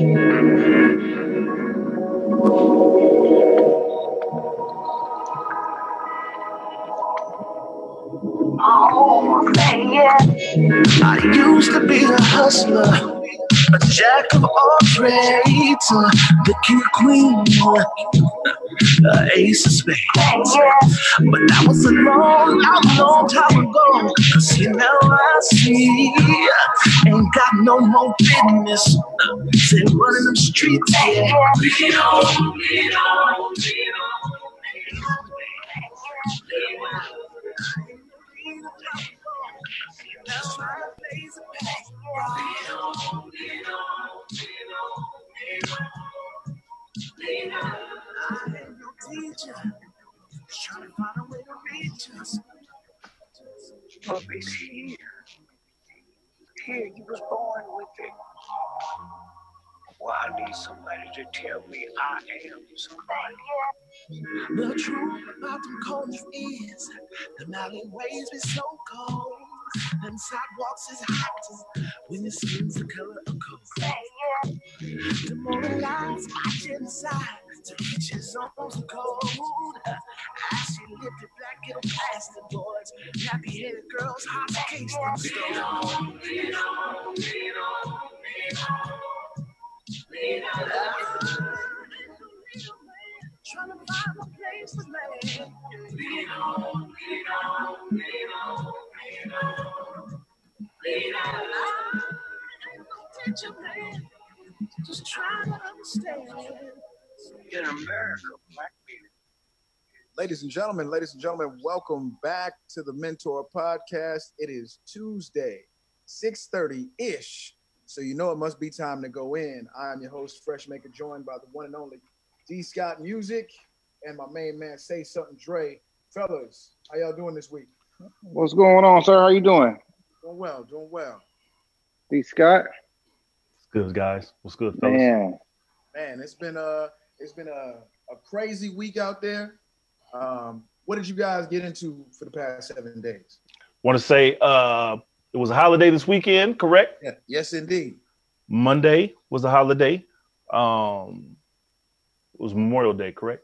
I used to be a hustler, a jack of all trades, the king queen, uh, ace of spades. But that was a long, long, long time ago. See, now I see, ain't got no more business. Say running them streets, yeah. On, lean on. Trying to But it's here. Here, you was born with it. Well, I need somebody to tell me I am. The truth about them corners is the alleyways be so cold. Them sidewalks is hot when your skin's the color of coal. The morning lights my genocide to reach his almost cold. As she lifted black and the boys, nappy headed girls, hot case them stone. Lean on, lean on, lean on. Lean on. Lean on. Ain't no man. Just trying to understand. In America, black people. Ladies and gentlemen, ladies and gentlemen, welcome back to the Mentour Podcast. It is Tuesday, 6:30-ish. So you know it must be time to go in. I am your host, Freshmaker, joined by the one and only D Scott Music and my main man Say Something Dre. Fellas, how y'all doing this week? What's going on, sir? How you doing? Doing well, doing well. D Scott? What's good, guys? What's good, fellas? Man. Man, it's been a it's been a, a crazy week out there. Um, what did you guys get into for the past seven days? Want to say uh, it was a holiday this weekend, correct? Yeah, yes, indeed. Monday was a holiday. Um, it was Memorial Day, correct?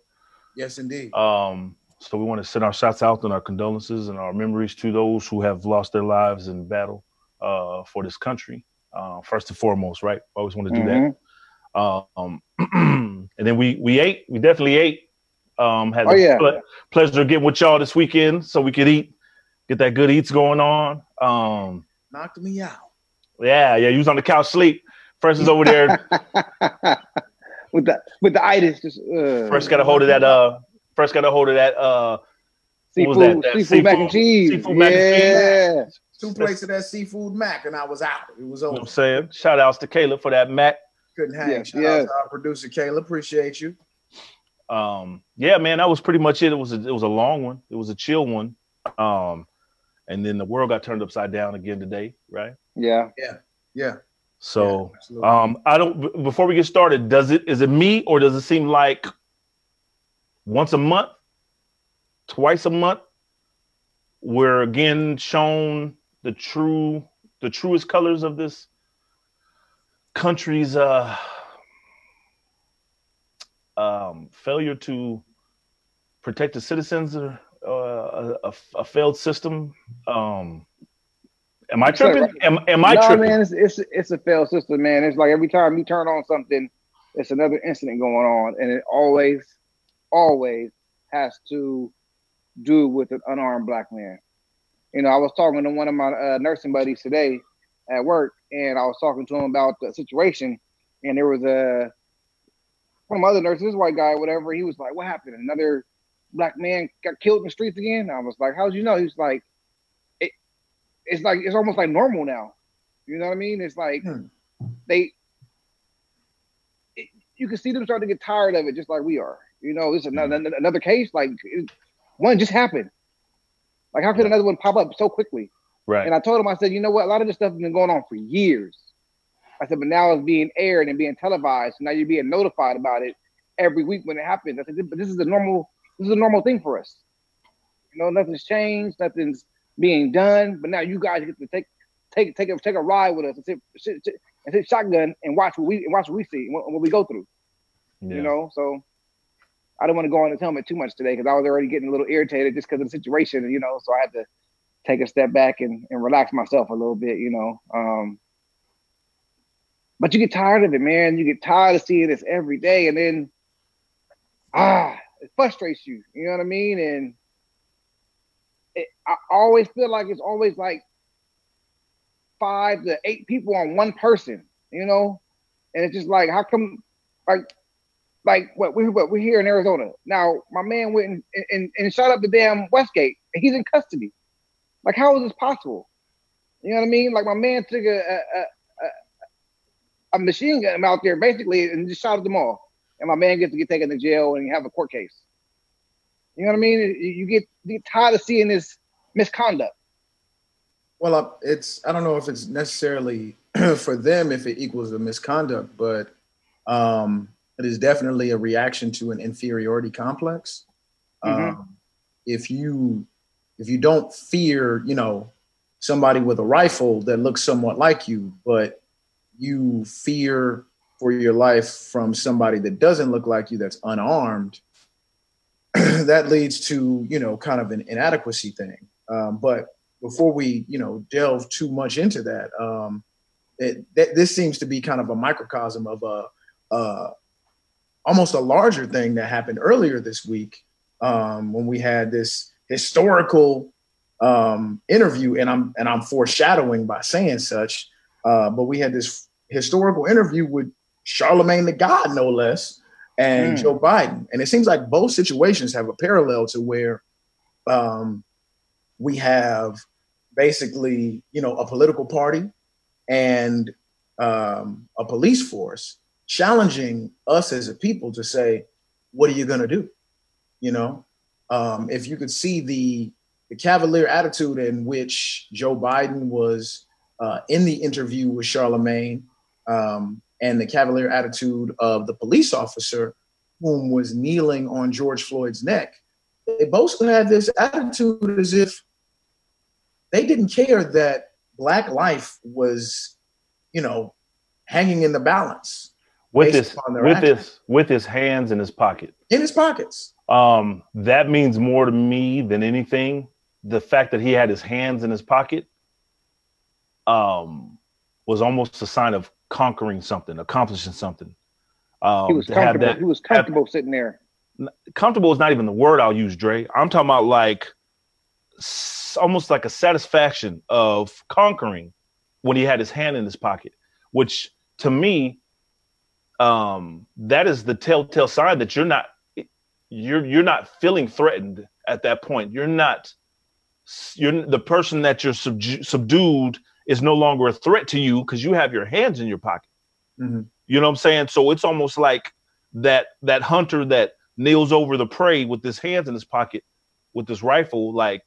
Yes, indeed. Um, so we want to send our shots out and our condolences and our memories to those who have lost their lives in battle uh, for this country. Uh, first and foremost, right? Always want to do Mhm. that. Um, and then we we ate. We definitely ate. Um, had Oh, the yeah. ple- pleasure of getting with y'all this weekend so we could eat, get that good eats going on. Um, Knocked me out. yeah, yeah. You was on the couch sleep. First is over there. with the with the itis, just uh, first got a hold of that. Uh, first got a hold of that. Uh, what was seafood, that? That seafood, mac and cheese. seafood mac and yeah. Two plates of that seafood mac, and I was out. It was you know over. what I'm saying? Shout outs to Caleb for that Mac. Couldn't hang. Yeah, Shout yeah. out to our producer Kayla. Appreciate you. um yeah man that was pretty much it it was a, it was a long one it was a chill one um and then the world got turned upside down again today right yeah. Yeah. so yeah, absolutely. um i don't before we get started does it is it me or does it seem like once a month twice a month we're again shown the true the truest colors of this country's uh um failure to protect the citizens or uh, a, a failed system um am i That's right, tripping am, am i no, tripping man, it's, it's it's a failed system, man. It's like every time you turn on something, it's another incident going on, and it always, always has to do with an unarmed black man. You know, I was talking to one of my uh, nursing buddies today at work, and I was talking to him about the situation, and there was a one of my other nurses, this white guy, whatever. He was like, "What happened? Another black man got killed in the streets again?" I was like, "How'd you know?" He was like, "It, it's like it's almost like normal now." You know what I mean? It's like Hmm. they, it, you can see them starting to get tired of it, just like we are. You know, it's another another case. Like it, one just happened. Like how could another one pop up so quickly? Right And I told him, I said, you know what? A lot of this stuff has been going on for years. I said, but now it's being aired and being televised. So now you're being notified about it every week when it happens. I said, but this is a normal, this is a normal thing for us. You know, nothing's changed, nothing's being done. But now you guys get to take take take a take a ride with us and sit sit, sit, and sit shotgun and watch what we and watch what we see and what, what we go through. Yeah. You know, so I don't want to go on his helmet too much today because I was already getting a little irritated just because of the situation, you know. So I had to take a step back and, and relax myself a little bit, you know. Um, but you get tired of it, man. You get tired of seeing this every day, and then ah, it frustrates you. You know what I mean? And it, I always feel like it's always like five to eight people on one person. You know, and it's just like, how come, like, like what we what we're here in Arizona now? My man went and, and, and shot up the damn Westgate, he's in custody. Like, how is this possible? You know what I mean? Like, my man took a a, a, a machine gun out there basically and just shot at them all, and my man gets to get taken to jail and have a court case. You know what I mean? You get, you get tired of seeing this misconduct. Well, it's I don't know if it's necessarily for them if it equals a misconduct, but um, it is definitely a reaction to an inferiority complex. Mhm. Um, if you if you don't fear, you know, somebody with a rifle that looks somewhat like you, but you fear for your life from somebody that doesn't look like you that's unarmed, that leads to you know kind of an inadequacy thing. Um, but before we you know delve too much into that, um, it, this seems to be kind of a microcosm of a almost a larger thing that happened earlier this week um, when we had this historical um, interview, and I'm and I'm foreshadowing by saying such. Uh, but we had this historical interview with Charlemagne the God, no less, and Mm. Joe Biden, and it seems like both situations have a parallel to where um, we have basically, you know, a political party and um, a police force challenging us as a people to say, what are you going to do? You know, um, if you could see the the cavalier attitude in which Joe Biden was uh, in the interview with Charlemagne, um, and the cavalier attitude of the police officer whom was kneeling on George Floyd's neck, they both had this attitude as if they didn't care that black life was, you know, hanging in the balance with this with this with his hands in his pocket. in his pockets. Um, that means more to me than anything. The fact that he had his hands in his pocket um, was almost a sign of conquering something, accomplishing something. Um, He was have comfortable. that he was comfortable sitting there. comfortable is not even the word I'll use, Dre. I'm talking about like almost like a satisfaction of conquering when he had his hand in his pocket, which to me, um, that is the telltale sign that you're not you're you're not feeling threatened at that point. You're not you're the person that you're subju- subdued is no longer a threat to you because you have your hands in your pocket. Mhm. You know what I'm saying? So it's almost like that that hunter that kneels over the prey with his hands in his pocket with this rifle, like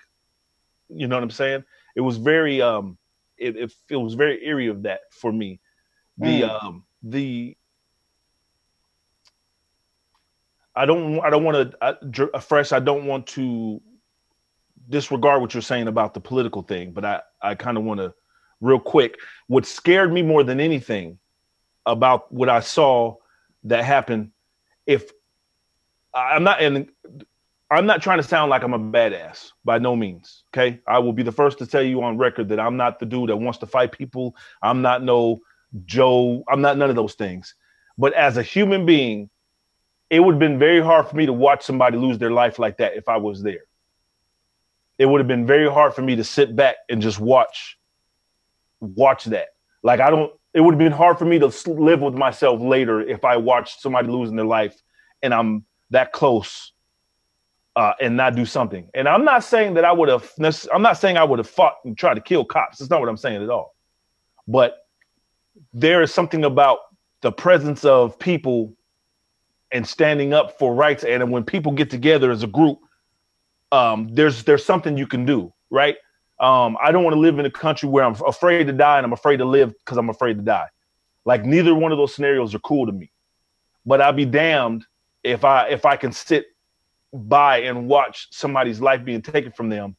you know what I'm saying? It was very um it it, it was very eerie of that for me. The Mm. um the I don't I don't want to uh, fresh I don't want to disregard what you're saying about the political thing, but I I kind of want to real quick what scared me more than anything about what I saw that happened if I'm not and I'm not trying to sound like I'm a badass by no means. Okay. I will be the first to tell you on record that I'm not the dude that wants to fight people. I'm not no Joe. I'm not none of those things. But as a human being, it would have been very hard for me to watch somebody lose their life like that if I was there. It would have been very hard for me to sit back and just watch watch that. Like I don't it would have been hard for me to live with myself later if I watched somebody losing their life and I'm that close uh, and not do something. And I'm not saying that I would have. I'm not saying I would have fought and tried to kill cops. That's not what I'm saying at all. But there is something about the presence of people and standing up for rights. And when people get together as a group, um, there's there's something you can do, right? Um, I don't want to live in a country where I'm afraid to die and I'm afraid to live because I'm afraid to die. Like neither one of those scenarios are cool to me. But I'll be damned if I if I can sit by and watch somebody's life being taken from them.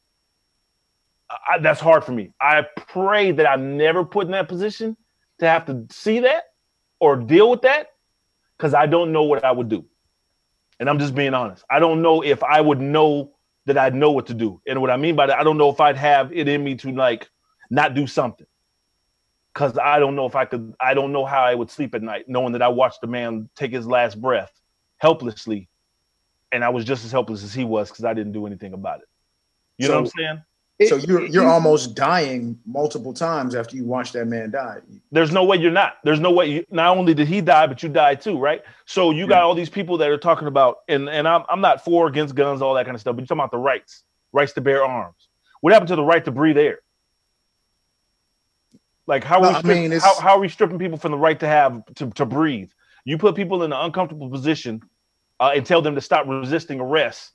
I, that's hard for me. I pray that I'm never put in that position, to have to see that or deal with that because I don't know what I would do. And I'm just being honest. I don't know if I would know that I'd know what to do. And what I mean by that, I don't know if I'd have it in me to like not do something. Cause I don't know if I could, I don't know how I would sleep at night knowing that I watched the man take his last breath helplessly. And I was just as helpless as he was because I didn't do anything about it. You So- know what I'm saying? So you're you're almost dying multiple times after you watch that man die. There's no way you're not. There's no way. You, not only did he die, but you died too, right? So you got all these people that are talking about, and and I'm I'm not for or against guns, all that kind of stuff. But you're talking about the rights, rights to bear arms. What happened to the right to breathe air? Like how No, are we I mean, how, how are we stripping people from the right to have to, to breathe? You put people in an uncomfortable position uh, and tell them to stop resisting arrest,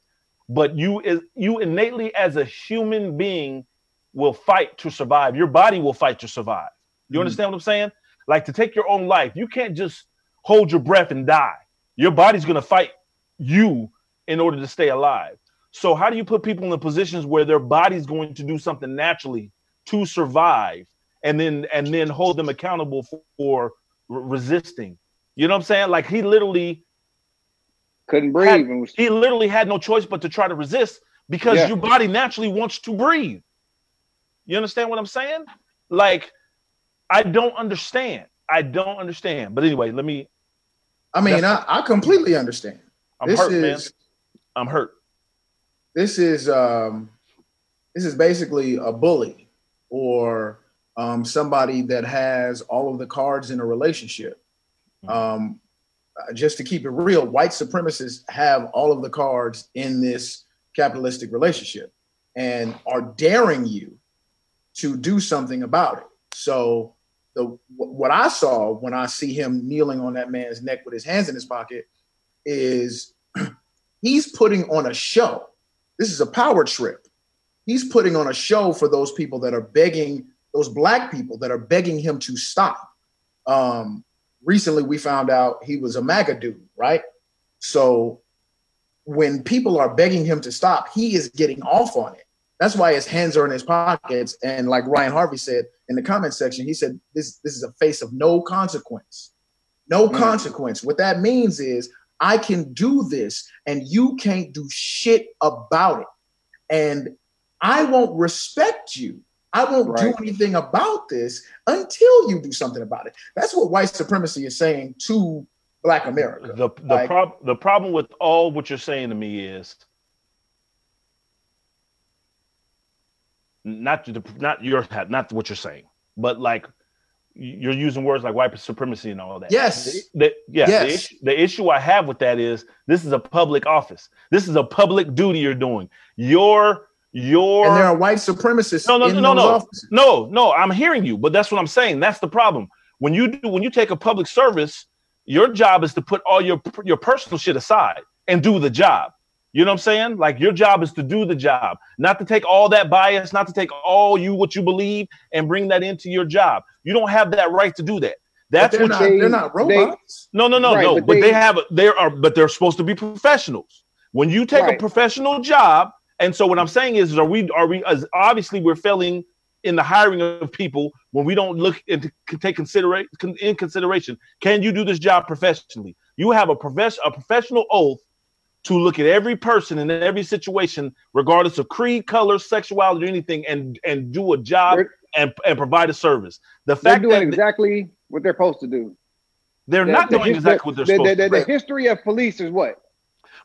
but you is you innately as a human being will fight to survive. Your body will fight to survive. You Mhm. understand what I'm saying? Like to take your own life, you can't just hold your breath and die. Your body's gonna fight you in order to stay alive. So how do you put people in the positions where their body's going to do something naturally to survive, and then and then hold them accountable for, for resisting? You know what I'm saying? Like he literally Couldn't breathe Had- and was he literally had no choice but to try to resist because Yeah. your body naturally wants to breathe. You understand what I'm saying? Like, I don't understand. I don't understand. But anyway, let me. I mean, I, I completely understand. I'm this hurt, is man. I'm hurt. this is um this is basically a bully or um somebody that has all of the cards in a relationship. Um uh, just to keep it real, white supremacists have all of the cards in this capitalistic relationship and are daring you to do something about it. So the what I saw when I see him kneeling on that man's neck with his hands in his pocket is he's putting on a show. This is a power trip. He's putting on a show for those people that are begging, those black people that are begging him to stop. Um, recently, we found out he was a MAGA dude, right? So when people are begging him to stop, he is getting off on it. That's why his hands are in his pockets. And like Ryan Harvey said in the comment section, he said this this is a face of no consequence. No Mm. consequence. What that means is I can do this and you can't do shit about it. And I won't respect you. I won't do anything about this until you do something about it. That's what white supremacy is saying to Black America. The the Like- prob- the problem with all what you're saying to me is not the, not your not what you're saying, but like you're using words like white supremacy and all that. Yes. The, the- yeah. The, Yes. issue, the issue I have with that is this is a public office. This is a public duty you're doing. Your your and there are white supremacists no, no, in no, those no, offices. no, no. I'm hearing you, but that's what I'm saying. That's the problem. When you do, when you take a public service, your job is to put all your your personal shit aside and do the job. You know what I'm saying? Like your job is to do the job, not to take all that bias, not to take all you what you believe and bring that into your job. You don't have that right to do that. That's they're what not, they- they're not they- robots. no, no, no, Right, no. but But, they, they- have there are, but they're supposed to be professionals. When you take a professional job, and so what I'm saying is, are we are we as obviously we're failing in the hiring of people when we don't look into take considerate in consideration. Can you do this job professionally? You have a profess a professional oath to look at every person in every situation, regardless of creed, color, sexuality, or anything, and and do a job They're- and and provide a service. The they're fact doing that exactly what they're supposed to do. they're The- not the doing his- exactly what they're the, supposed the, to. do. the history of police is what?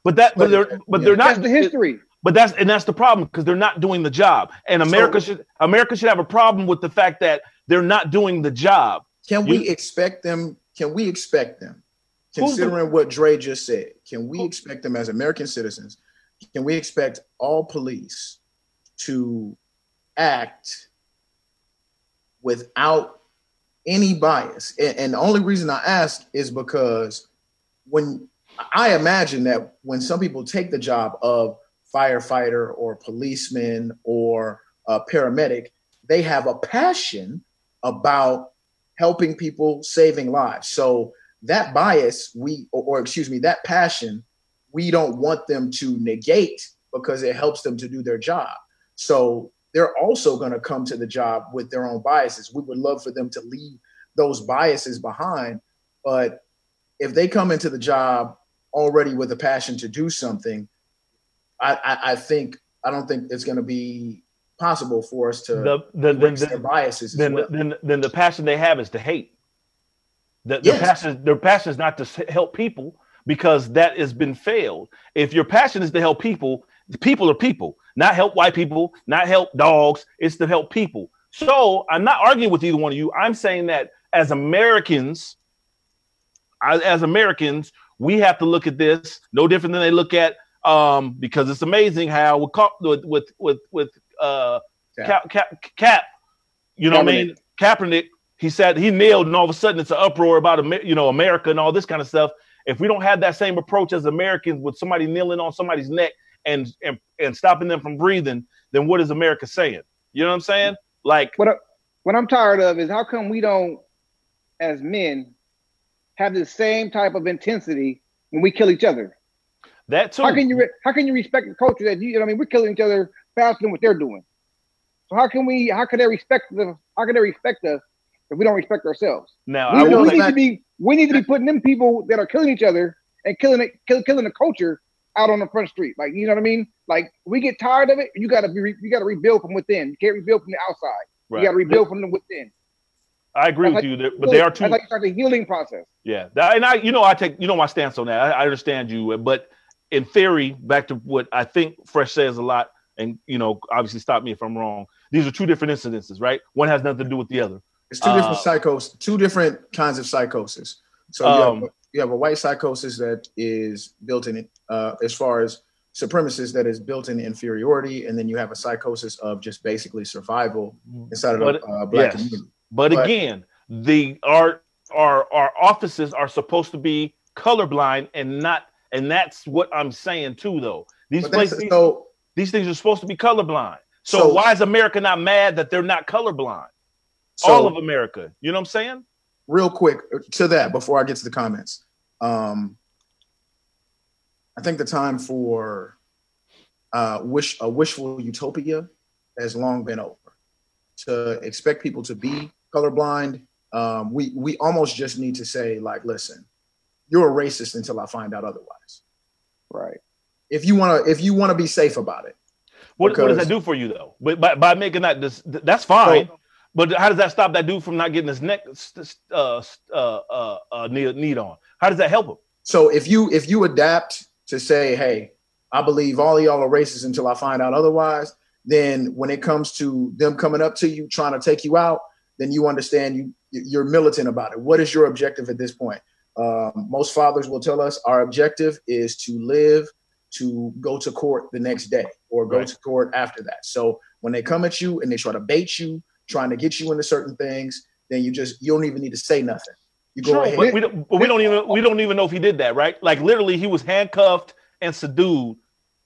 But that, but But- they're, but yeah. they're not. That's the history. But that's and that's the problem because they're not doing the job. And America should America should have a problem with the fact that they're not doing the job. Can You- we expect them? Can we expect them, Who's the- considering what Dre just said? Can we Who- expect them as American citizens? Can we expect all police to act without any bias? And, and the only reason I ask is because when I imagine that when some people take the job of firefighter or policeman or a paramedic, they have a passion about helping people, saving lives. So that bias, we or, or excuse me, that passion, we don't want them to negate because it helps them to do their job. So they're also going to come to the job with their own biases. We would love for them to leave those biases behind. But if they come into the job already with a passion to do something, I, I, I think I don't think it's going to be possible for us to The the, their the biases. as then, well. then then the passion they have is to hate. The, Yes. the passion their passion is not to help people because that has been failed. If your passion is to help people, people are people, not help white people, not help dogs. It's to help people. So I'm not arguing with either one of you. I'm saying that as Americans, as Americans, we have to look at this no different than they look at um because it's amazing how with with with with, uh Cap. cap, cap, cap you know what I mean? Kaepernick. He said he nailed and all of a sudden it's an uproar about you know America and all this kind of stuff. If we don't have that same approach as Americans with somebody kneeling on somebody's neck and and, and stopping them from breathing then what is America saying? You know what I'm saying? Like What I, what I'm tired of is how come we don't, as men, have the same type of intensity when we kill each other? That too How can you how can you respect the culture that you, you know? what I mean, we're killing each other faster than what they're doing. So how can we? How can they respect the? How can they respect us if we don't respect ourselves? now We, I we will know say, need that- to be we need to be putting them people that are killing each other and killing it, kill, killing the culture out on the front street. Like you know what I mean? Like we get tired of it. You gotta be you gotta rebuild from within. You can't rebuild from the outside. right. You gotta rebuild from the within. I agree with Like- you there, but they are two like start the healing process. Yeah, that, and I, you know, I take, you know, my stance on that. I, I understand you, but in theory, back to what I think Fresh says a lot, and you know, obviously, stop me if I'm wrong. These are two different incidences, right? One has nothing to do with the other. It's two different Uh, psychos, two different kinds of psychosis. So you, Um, have, you have a white psychosis that is built in it, uh, as far as supremacist that is built in inferiority, and then you have a psychosis of just basically survival inside of But- the uh, black yes. community. But But- again, the our our our offices are supposed to be colorblind and not, and that's what I'm saying too. Though these places, so these things are supposed to be colorblind. So, So- why is America not mad that they're not colorblind? so All of America, you know what I'm saying? real quick to that before I get to the comments. Um, I think the time for uh, wish a wishful utopia has long been over. To expect people to be colorblind, um, we we almost just need to say like, listen, you're a racist until I find out otherwise. Right. If you want to, if you want to be safe about it, What, what does that do for you though? But by, by making that this, that's fine. but how does that stop that dude from not getting his neck uh, uh, uh, uh, knee, knee on? How does that help him? So if you if you adapt to say, hey, I believe all of y'all are racist until I find out otherwise, then when it comes to them coming up to you trying to take you out, then you understand you you're militant about it. What is your objective at this point? Um, most fathers will tell us our objective is to live to go to court the next day or go Right. to court after that. So when they come at you and they try to bait you, trying to get you into certain things, then you just you don't even need to say nothing. You go Sure, ahead. but we don't, but we don't even we don't even know if he did that, right? Like literally, he was handcuffed and subdued,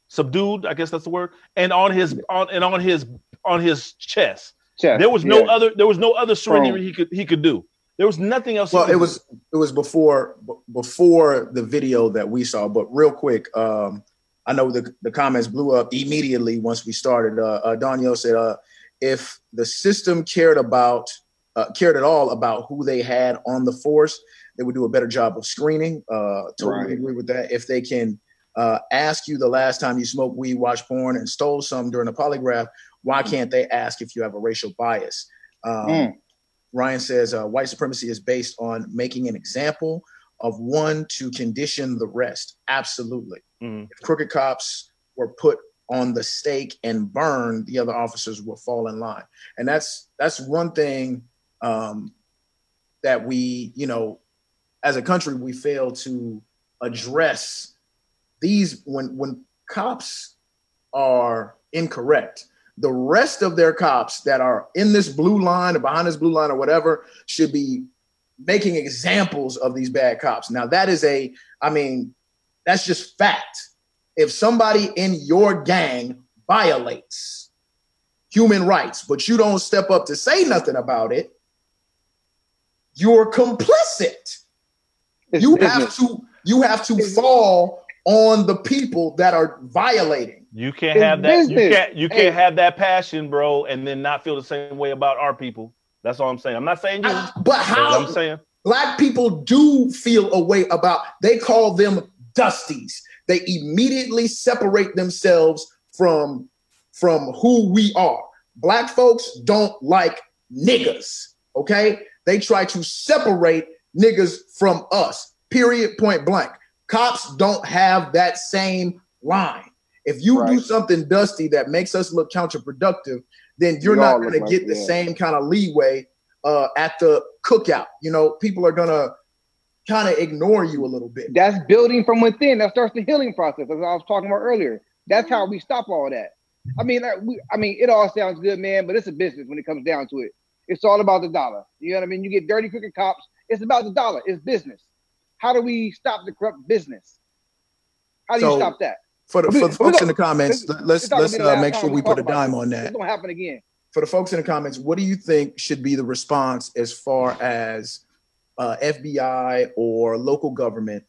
subdued. I guess that's the word, and on his on and on his on his chest. Chest. There was no yeah. other there was no other surrender he could he could do. There was nothing else. Well, could it do. was it was before b- before the video that we saw. But real quick, um, I know the the comments blew up immediately once we started. Uh, uh, Daniel said, uh, "If the system cared about uh, cared at all about who they had on the force, they would do a better job of screening." Uh, totally Right. agree with that. If they can uh, ask you the last time you smoked weed, watched porn, and stole some during a polygraph, why can't they ask if you have a racial bias? Um, Mm. Ryan says uh, white supremacy is based on making an example of one to condition the rest. Absolutely. Mhm. If crooked cops were put on the stake and burned, the other officers will fall in line. And that's that's one thing um, that we, you know, as a country, we fail to address these when when cops are incorrect the rest of their cops that are in this blue line or behind this blue line or whatever should be making examples of these bad cops. Now, that is a, I mean, that's just fact. If somebody in your gang violates human rights, but you don't step up to say nothing about it, you're complicit. It's you business. have to you have to fall on the people that are violating. You can't It's have that. You can't. You Hey. can't have that passion, bro, and then not feel the same way about our people. That's all I'm saying. I'm not saying you. I- but but how I'm saying black people do feel a way about they call them dusties they immediately separate themselves from from who we are black folks don't like niggas okay they try to separate niggas from us period point blank cops don't have that same line if you do something dusty that makes us look counterproductive then you're We not going to get the same kind of leeway uh, at the cookout. You know, people are gonna kind of ignore you a little bit. That's building from within. That starts the healing process, as I was talking about earlier. That's how we stop all that. I mean, like, we, I mean, it all sounds good, man, but it's a business when it comes down to it. It's all about the dollar. You know what I mean? You get dirty, crooked cops. It's about the dollar. It's business. How do we stop the corrupt business? How do So, you stop that? For the, for the folks don't- in the comments, let's it's gonna let's uh, make sure we put a dime on that. don't happen again. For the folks in the comments, what do you think should be the response as far as uh, FBI or local government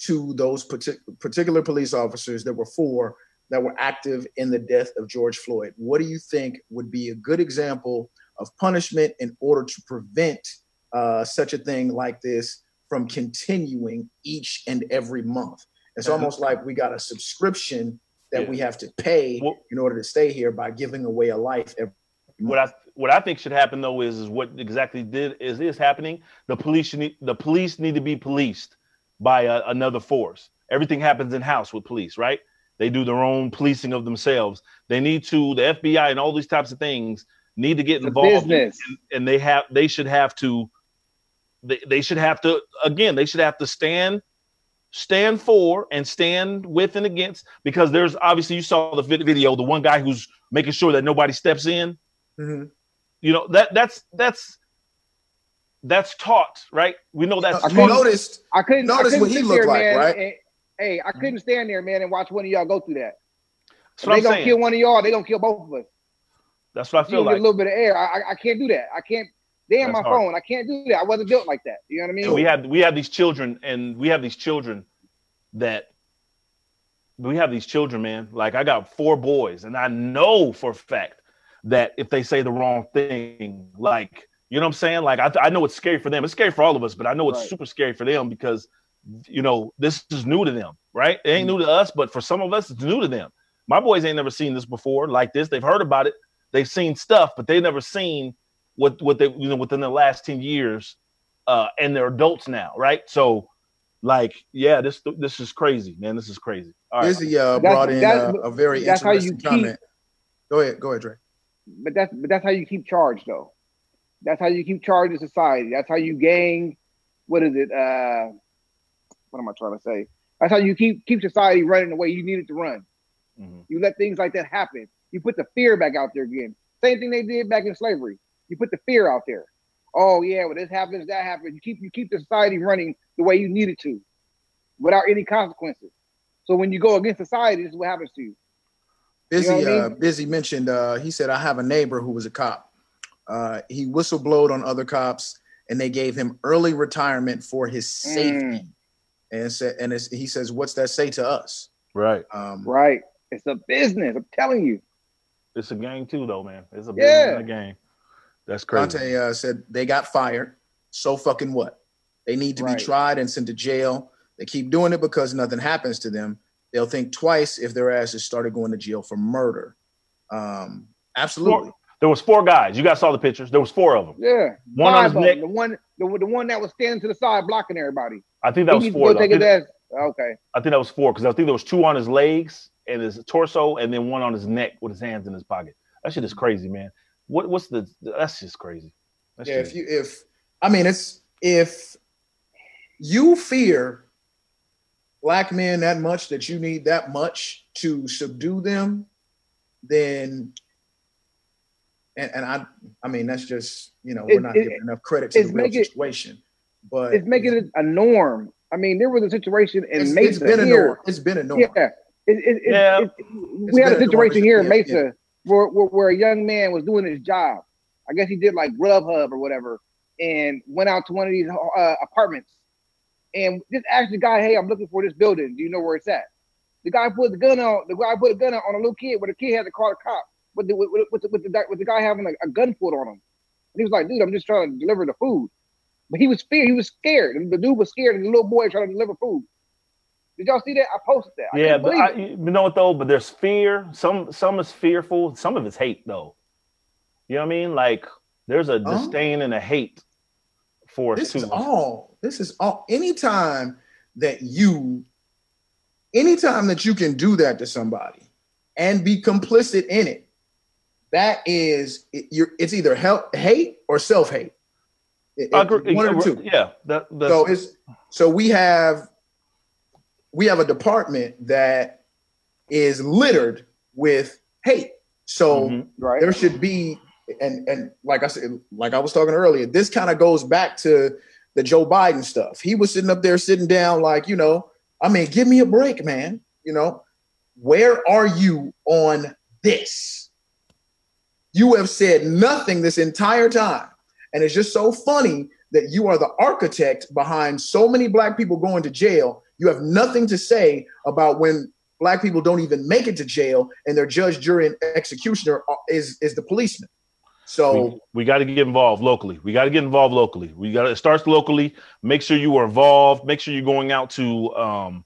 to those partic- particular police officers that were four that were active in the death of George Floyd? What do you think would be a good example of punishment in order to prevent uh, such a thing like this from continuing each and every month? It's almost like we got a subscription that Yeah. we have to pay Well- in order to stay here by giving away a life every what I what I think should happen though is is what exactly did is is happening. The police should need, the police need to be policed by a, another force. Everything happens in house with police, right? They do their own policing of themselves. They need to the FBI and all these types of things need to get It's a involved business. and they have they should have to they, they should have to again they should have to stand stand for and stand with and against because there's obviously you saw the video the one guy who's making sure that nobody steps in Mhm. you know that that's that's that's taught right we know that's I you couldn't- noticed I couldn't. Notice I couldn't what he looked there, like, man, right? and- hey, I couldn't stand there, man, and watch one of y'all go through that. that's If what they i'm gonna saying kill one of y'all, they gonna kill both of us. that's what i feel like a little bit of air. I, I, I can't do that. I can't. Damn That's my hard. phone. I can't do that. I wasn't built like that. You know what I mean? and we have we have these children and we have these children that we have these children man like i got four boys and i know for a fact that if they say the wrong thing like you know what i'm saying like i, I know it's scary for them it's scary for all of us but i know it's Right. super scary for them because you know this is new to them right it ain't mm-hmm. new to us but for some of us it's new to them my boys ain't never seen this before like this they've heard about it they've seen stuff but they've never seen what what they you know within the last 10 years uh and they're adults now right so like yeah this this is crazy man this is crazy all right Izzy uh, That's- brought in that's- uh, a very that's how you interesting keep- comment. Go ahead, go ahead, Dre. but that's but that's how you keep charge though. That's how you keep charge in society. That's how you gain. What is it? Uh, what am I trying to say? That's how you keep keep society running the way you need it to run. Mhm. You let things like that happen. You put the fear back out there again. Same thing they did back in slavery. You put the fear out there. Oh yeah, when this happens, that happens. You keep you keep the society running the way you need it to, without any consequences. So when you go against society, this is what happens to you. Busy, You know what I uh, Busy mentioned. Uh, he said, "I have a neighbor who was a cop. Uh, he whistleblowed on other cops, and they gave him early retirement for his safety." And said, and it's, he says, "What's that say to us?" right Um, Right? It's a business. I'm telling you. it's a game too though man it's a Yeah. business and a game that's crazy Conte uh, said they got fired. So fucking what? They need to Right. be tried and sent to jail. They keep doing it because nothing happens to them. They'll think twice if their asses started going to jail for murder. Um, absolutely. there was four guys you guys saw the pictures there was four of them Yeah. One on his neck. them. The one, the, the one that was standing to the side blocking everybody. i think that He was four go though. I think. Okay. I think that was four because i think there was two on his legs and his torso and then one on his neck with his hands in his pocket that shit is crazy man what what's the that's just crazy That Yeah, shit if you if I mean it's if you fear black men that much that you need that much to subdue them, then and, and I I mean that's just you know we're It- not it- giving enough credit to the real making- situation. But It's making it a norm. I mean, there was a situation in it's, Mesa it's been a here. norm. It's been a norm. Yeah. It, it, it, Yeah. it- we had a been a norm. situation here in Yeah, Mesa Where, where, a young man was doing his job. I guess he did like Grubhub or whatever and went out to one of these uh, apartments and just asked the guy, Hey, I'm looking for this building. Do you know where it's at? The guy put the gun on, the guy put a gun on a little kid where the kid had to call the cop with the, with, with, the, with, the, with the guy having a, a gun pulled on him. and he was like, dude, I'm just trying to deliver the food. But he was fear. He was scared. And the dude was scared. And the little boy trying to deliver food. Did y'all see that? I posted that. I yeah, but I, you know what though? But there's fear. Some some is fearful. Some of it's hate though. You know what I mean? Like there's a Huh? disdain and a hate for this is students. all this is all anytime that you anytime that you can do that to somebody and be complicit in it that is it, you're it's either help hate or self-hate It- it- agree. one of the two Yeah, that, that's, so it's so we have we have a department that is littered with hate so Mhm. right. there should be and and like I said, like I was talking earlier, this kind of goes back to the Joe Biden stuff. He was sitting up there sitting down, like, you know, I mean, give me a break, man. You know, where are you on this? You have said nothing this entire time. And it's just so funny that you are the architect behind so many black people going to jail. You have nothing to say about when black people don't even make it to jail and their judge, jury, and executioner is, is the policeman. So we, we got to get involved locally. We got to get involved locally. We got to it starts locally. Make sure you are involved. Make sure you're going out to um,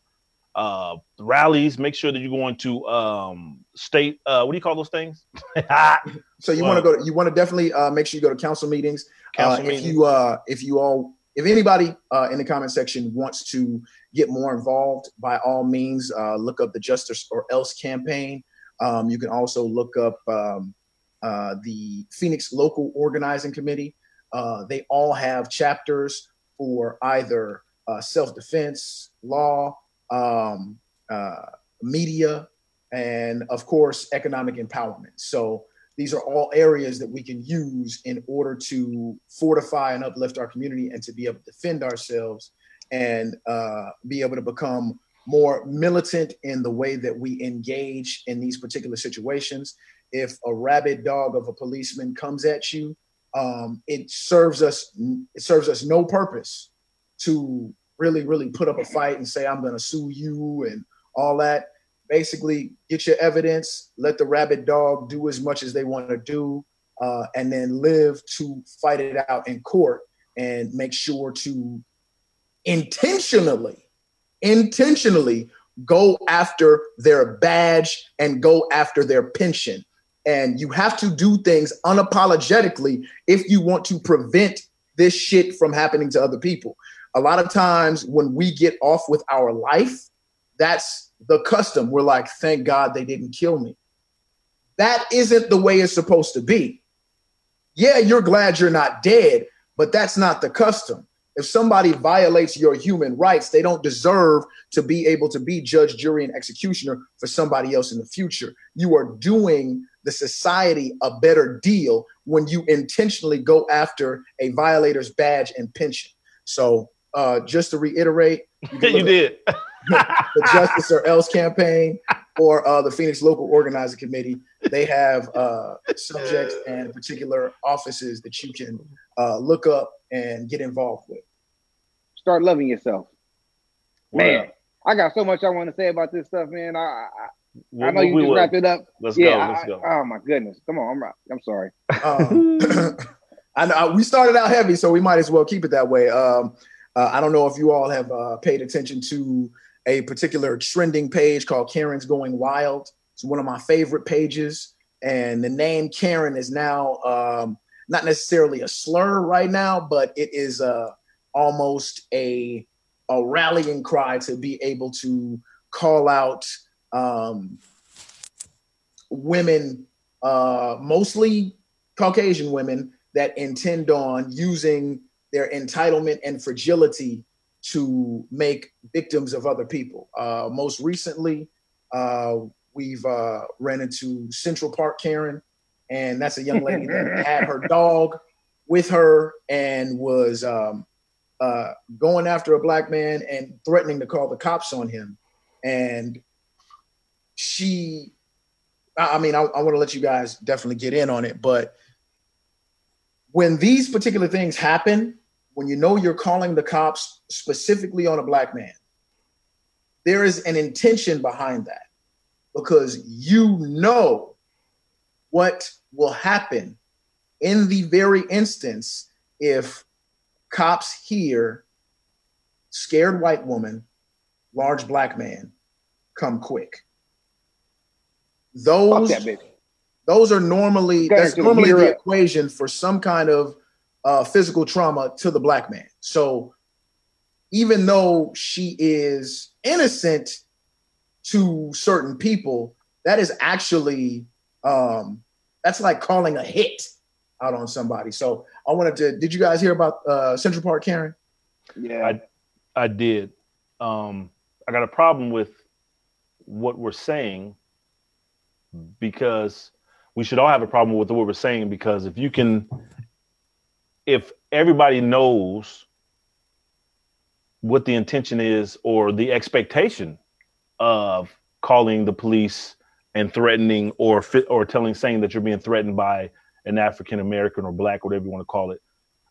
uh, rallies. Make sure that you're going to um, state. Uh, what do you call those things? So you want to go? You want to definitely uh, make sure you go to council meetings. Council uh, meetings. If you uh, if you all if anybody uh, in the comment section wants to get more involved, by all means, uh, look up the Justice or Else campaign. Um, you can also look up um, uh, the Phoenix Local Organizing Committee. Uh, they all have chapters for either uh, self defense, law, um, uh, media, and of course, economic empowerment. So these are all areas that we can use in order to fortify and uplift our community and to be able to defend ourselves and uh, be able to become more militant in the way that we engage in these particular situations. If a rabid dog of a policeman comes at you, um, it serves us it serves us no purpose to really really put up a fight and say I'm going to sue you and all that basically get your evidence, let the rabid dog do as much as they want to do, uh, and then live to fight it out in court and make sure to intentionally, intentionally go after their badge and go after their pension. And you have to do things unapologetically if you want to prevent this shit from happening to other people. A lot of times when we get off with our life, that's the custom. We're like, thank God they didn't kill me. That isn't the way it's supposed to be. Yeah, you're glad you're not dead, but that's not the custom. If somebody violates your human rights, they don't deserve to be able to be judge, jury, and executioner for somebody else in the future. You are doing the society a better deal when you intentionally go after a violator's badge and pension. So, uh, just to reiterate, you you did. The Justice or Else campaign or uh, the Phoenix Local Organizing Committee. They have uh, subjects and particular offices that you can uh, look up and get involved with. Start loving yourself. Man, Well, I got so much I want to say about this stuff, man. I I, we- I know you we just will. wrapped it up. Let's yeah. go. Let's I- go. oh my goodness. Come on. I'm right. I'm sorry. Um, I know we started out heavy, so we might as well keep it that way. Um, uh, I don't know if you all have uh, paid attention to a particular trending page called Karen's Going Wild. It's one of my favorite pages, and the name Karen is now um, not necessarily a slur right now, but it is uh, almost a a rallying cry to be able to call out um, women, uh, mostly Caucasian women, that intend on using their entitlement and fragility to make victims of other people. Uh, most recently, uh, we've uh, ran into Central Park Karen, and that's a young lady that had her dog with her and was um, uh, going after a black man and threatening to call the cops on him. And she, I I mean, I, I want to let you guys definitely get in on it, but when these particular things happen, when you know you're calling the cops specifically on a black man, there is an intention behind that because you know what will happen in the very instance if cops hear scared white woman, large black man, come quick. Those those are normally that's normally the equation for some kind of uh, physical trauma to the black man. So even though she is innocent to certain people, that is actually um, that's like calling a hit out on somebody. So I wanted to. Did you guys hear about uh, Central Park Karen? Yeah. I did. Um, I got a problem with what we're saying because we should all have a problem with what we're saying because if you can, if everybody knows what the intention is or the expectation of calling the police and threatening or or telling saying that you're being threatened by an African American or black, whatever you want to call it,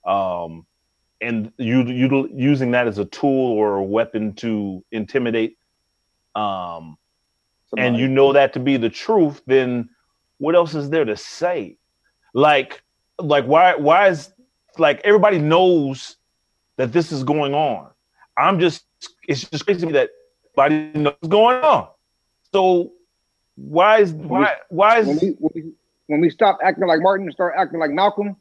um, and you you using that as a tool or a weapon to intimidate, um, and you know that to be the truth, then what else is there to say? Like, like why why is like everybody knows that this is going on. I'm just it's just crazy to me that everybody knows what's going on. So why is why why when is we, when we when we stop acting like Martin and start acting like Malcolm,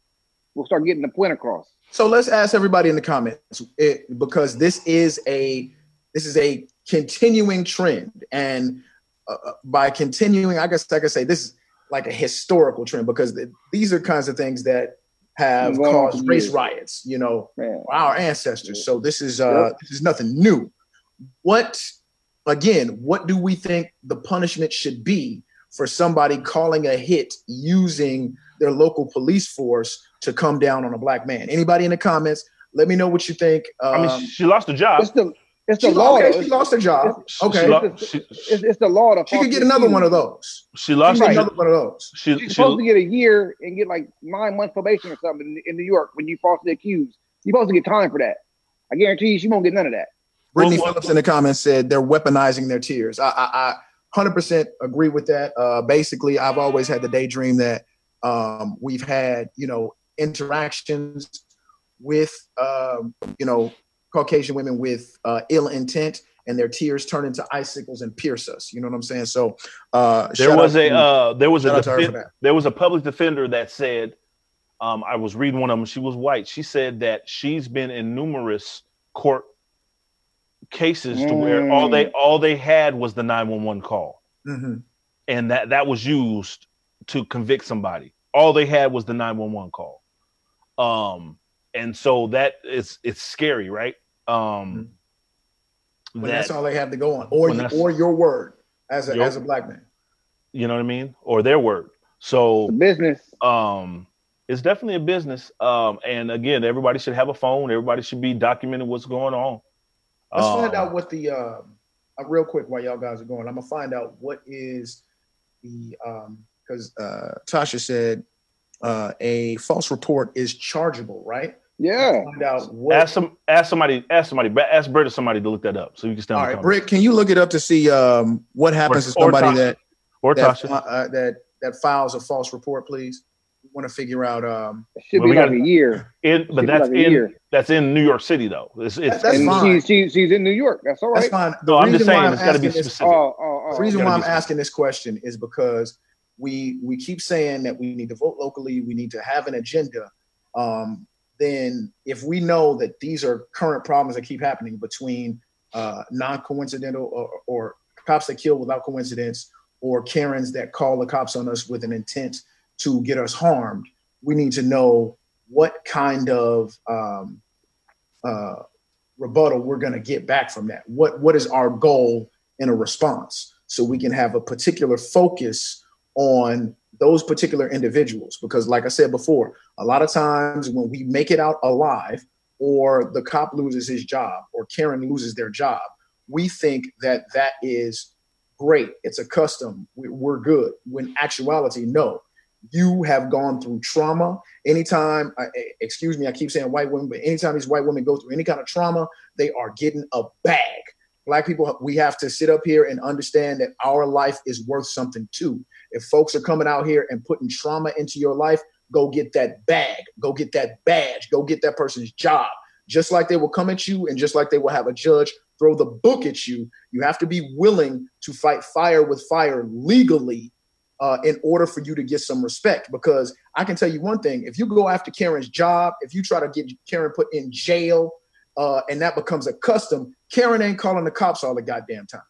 we'll start getting the point across. So let's ask everybody in the comments it, because this is a this is a continuing trend, and uh, by continuing, I guess I could say this is like a historical trend because th- these are kinds of things that have Been going caused for race years. riots, you know, Man. our ancestors. So this is uh, this is nothing new. What again? What do we think the punishment should be for somebody calling a hit using their local police force to come down on a black man? Anybody in the comments? Let me know what you think. Um, I mean she lost her job. It's the it's she, the law. okay, she lost her job. She- Okay, she, she, lo- she, It's, it's the law. To she could get another one of those. she She lost could another one of those. she, She's she, supposed to get a year and get like nine months probation or something in, in New York when you falsely accused. You're supposed to get time for that. I guarantee you, she won't get none of that. Brittany Well, well- Phillips in the comments said they're weaponizing their tears. I, I, I 100% agree with that. Uh, basically, I've always had the daydream that um, we've had, you know, interactions with, um, you know, Caucasian women with uh, ill intent, and their tears turn into icicles and pierce us. You know what I'm saying? So uh, there was a to- uh, there was a shout out to defen- there was a public defender that said um, I was reading one of them. She was white. She said that she's been in numerous court cases to where all they all they had was the 911 call. Mhm. and that that was used to convict somebody. All they had was the 911 call. Um and so that is it's scary, right? Um when that, that's all they have to go on, or you, or your word as a Your- as a black man. you know what I mean? Or their word. So The business. um it's definitely a business. Um and again, everybody should have a phone, everybody should be documenting what's going on. Let's find Um, out what the um, uh, real quick while y'all guys are going. I'm gonna find out what is the um because uh, Tasha said uh, a false report is chargeable, right? Yeah. Find out what. ask some ask somebody ask somebody ask Brett or somebody to look that up so you can stand all right, Britt, can you look it up to see um, what happens Or- to somebody Tasha. that or that, Tasha. uh, that that files a false report, please? We want to figure out. Um, It should Well, be like a year. In, but that's like in year. that's in New York City though. It's, it's, That's fine. she's, she's she's in New York. That's all that's fine. The No, I'm just saying it's got to be asking this- specific. Oh, oh, oh. The reason why I'm asking this question is because we we keep saying that we need to vote locally, we need to have an agenda. Um, then if we know that these are current problems that keep happening between uh, non-coincidental or, or cops that kill without coincidence or Karens that call the cops on us with an intent to get us harmed, we need to know what kind of um, uh, rebuttal we're going to get back from that. What what is our goal in a response so we can have a particular focus on those particular individuals. Because like i said before a lot of times when we make it out alive or the cop loses his job or karen loses their job we think that that is great. It's a custom. We- we're good. When actuality no. You have gone through trauma. Anytime excuse me i keep saying white women but anytime these white women go through any kind of trauma they are getting a bag. Black people we have to sit up here and understand that our life is worth something too if folks are coming out here and putting trauma into your life go get that bag, go get that badge, go get that person's job. Just like they will come at you and just like they will have a judge throw the book at you, you have to be willing to fight fire with fire legally uh, in order for you to get some respect. Because I can tell you one thing: if you go after Karen's job, if you try to get Karen put in jail, uh, and that becomes a custom, Karen ain't calling the cops all the goddamn time.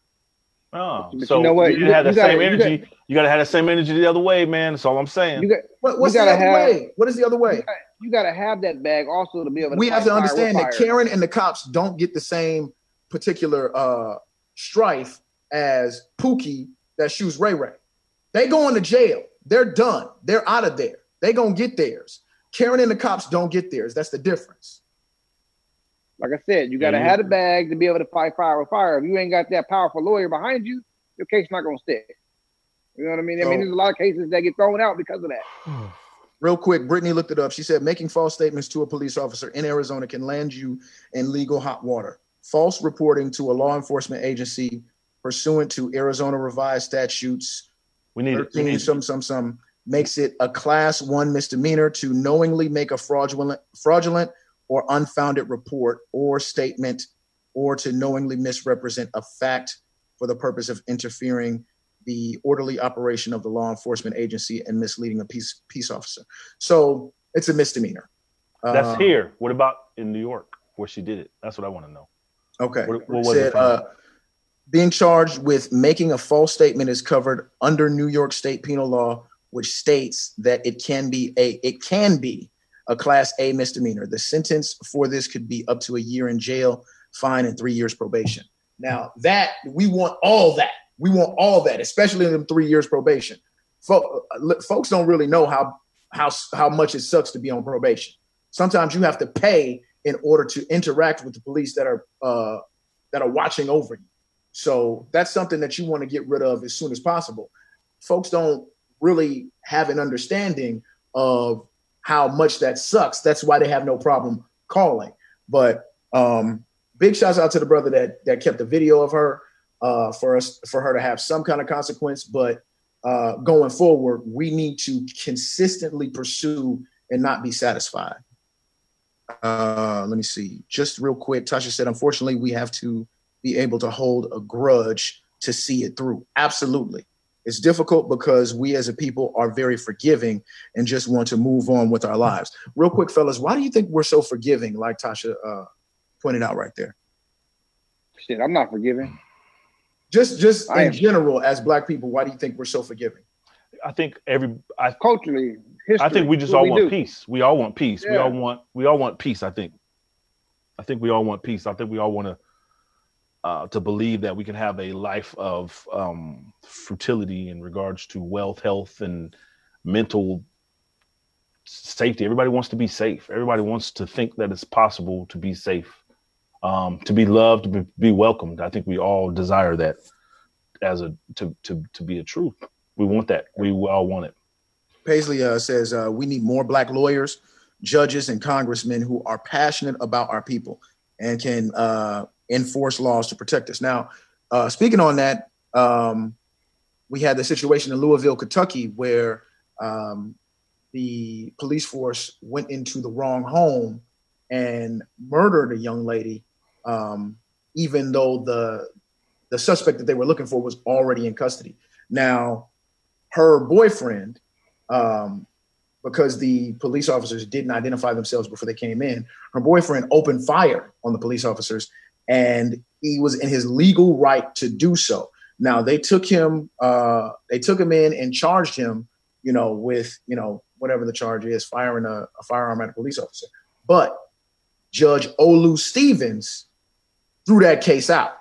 Oh, But so you know what? you, You didn't have got- the you same gotta- you energy. You got to have the same energy the other way, man. That's all I'm saying. You got What, what's the other have- way? What is the other way? you got to have that bag also to be able to. we have to understand that. Karen and the cops don't get the same particular uh, strife as Pookie that shoots Ray Ray. They going to jail. They're done. They're out of there. They gonna get theirs. Karen and the cops don't get theirs. That's the difference. Like I said, you got to Yeah, you- have a bag to be able to fight fire with fire. If you ain't got that powerful lawyer behind you, your case not gonna stick. You know what I mean? I mean, there's a lot of cases that get thrown out because of that. Real quick, Brittany looked it up. She said making false statements to a police officer in Arizona can land you in legal hot water. False reporting to a law enforcement agency pursuant to Arizona revised statutes we need it. We need it. some some some makes it a class one misdemeanor to knowingly make a fraudulent fraudulent or unfounded report or statement or to knowingly misrepresent a fact for the purpose of interfering the orderly operation of the law enforcement agency and misleading a peace peace officer so it's a misdemeanor That's Um, here. What about in New York where she did it? That's what I want to know. Okay. What- what was it said, uh, being charged with making a false statement is covered under New York State penal law, which states that it can be a it can be a class A misdemeanor. The sentence for this could be up to a year in jail, fine, and three years probation. Now that we want all that, we want all that, especially in them three years probation. Fo- folks don't really know how how how much it sucks to be on probation. Sometimes you have to pay in order to interact with the police that are uh, that are watching over you. So that's something that you want to get rid of as soon as possible. Folks don't really have an understanding of how much that sucks. That's why they have no problem calling. But um, big shouts out to the brother that that kept the video of her uh, for us for her to have some kind of consequence. But uh, going forward, we need to consistently pursue and not be satisfied. Uh, let me see. Just real quick, Tasha said, unfortunately, we have to be able to hold a grudge to see it through. Absolutely. It's difficult because we as a people are very forgiving and just want to move on with our lives. Real quick, fellas, why do you think we're so forgiving, like Tasha uh, pointed out right there? Shit, I'm not forgiving. Just just I in am- general, as black people, why do you think we're so forgiving? I think every I Culturally, history. I think we just all we want do. peace. We all want peace. We all want we all want peace. I think. I think we all want peace. I think we all want to uh, to believe that we can have a life of um, fertility in regards to wealth, health, and mental safety. Everybody wants to be safe. Everybody wants to think that it's possible to be safe, um, to be loved, to be, welcomed. I think we all desire that as a to to to be a truth. We want that. We all want it. Paisley uh, says uh, we need more black lawyers, judges, and congressmen who are passionate about our people and can uh, enforce laws to protect us. Now, uh, speaking on that, um, we had the situation in Louisville, Kentucky, where um, the police force went into the wrong home and murdered a young lady, um, even though the the suspect that they were looking for was already in custody. Now, her boyfriend um, because the police officers didn't identify themselves before they came in. Her boyfriend opened fire on the police officers, and he was in his legal right to do so. Now they took him, uh, they took him in and charged him, you know, with you know whatever the charge is, firing a, a firearm at a police officer. But Judge Olu Stevens threw that case out,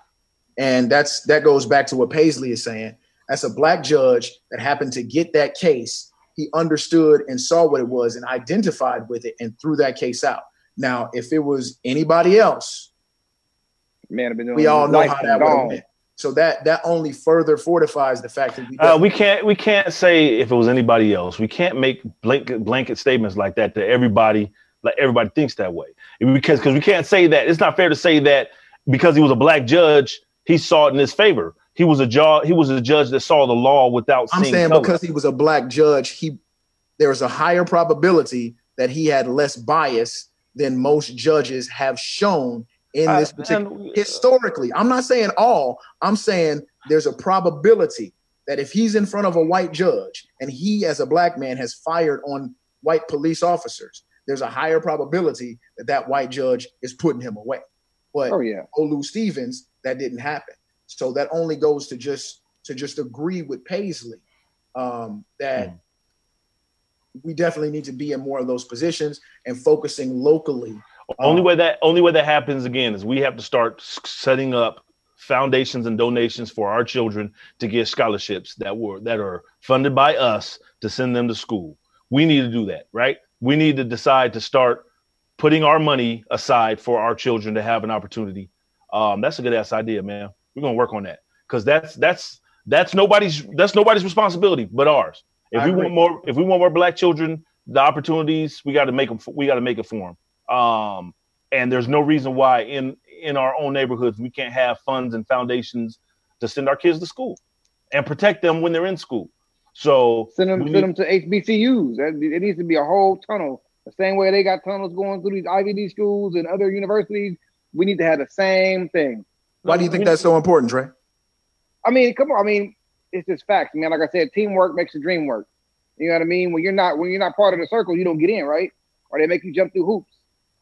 and that's that goes back to what Paisley is saying. That's a black judge that happened to get that case he understood and saw what it was and identified with it and threw that case out. Now, if it was anybody else, Man, I've been doing we all know how that would went. So that that only further fortifies the fact that we, Uh, we can't we can't say if it was anybody else. We can't make blanket blanket statements like that to everybody. Like everybody thinks that way because because we can't say that. It's not fair to say that because he was a black judge, he saw it in his favor. He was a judge. He was a judge that saw the law without I'm seeing saying color. because he was a black judge, he there's a higher probability that he had less bias than most judges have shown in Uh, this particular and- historically. I'm not saying all. I'm saying there's a probability that if he's in front of a white judge and he, as a black man, has fired on white police officers, there's a higher probability that that white judge is putting him away. But Oh yeah. Olu Stevens, that didn't happen. So that only goes to just to just agree with Paisley um, that Hmm. we definitely need to be in more of those positions and focusing locally. Only Um, way that only way that happens again is we have to start setting up foundations and donations for our children to get scholarships that were that are funded by us to send them to school. We need to do that, right? We need to decide to start putting our money aside for our children to have an opportunity. Um, that's a good ass idea, man. We're gonna work on that because that's that's that's nobody's that's nobody's responsibility but ours. If I we agree. want more, if we want more black children, the opportunities we got to make them. We got to make it for them. Um, and there's no reason why in in our own neighborhoods we can't have funds and foundations to send our kids to school and protect them when they're in school. So Send them, send need- them to HBCUs. It needs to be a whole tunnel. The same way they got tunnels going through these Ivy League schools and other universities, we need to have the same thing. Why do you think that's so important, Trey? I mean, come on. I mean, it's just facts, man. Like I said, teamwork makes the dream work. You know what I mean? When you're not when you're not part of the circle, you don't get in, right? Or they make you jump through hoops.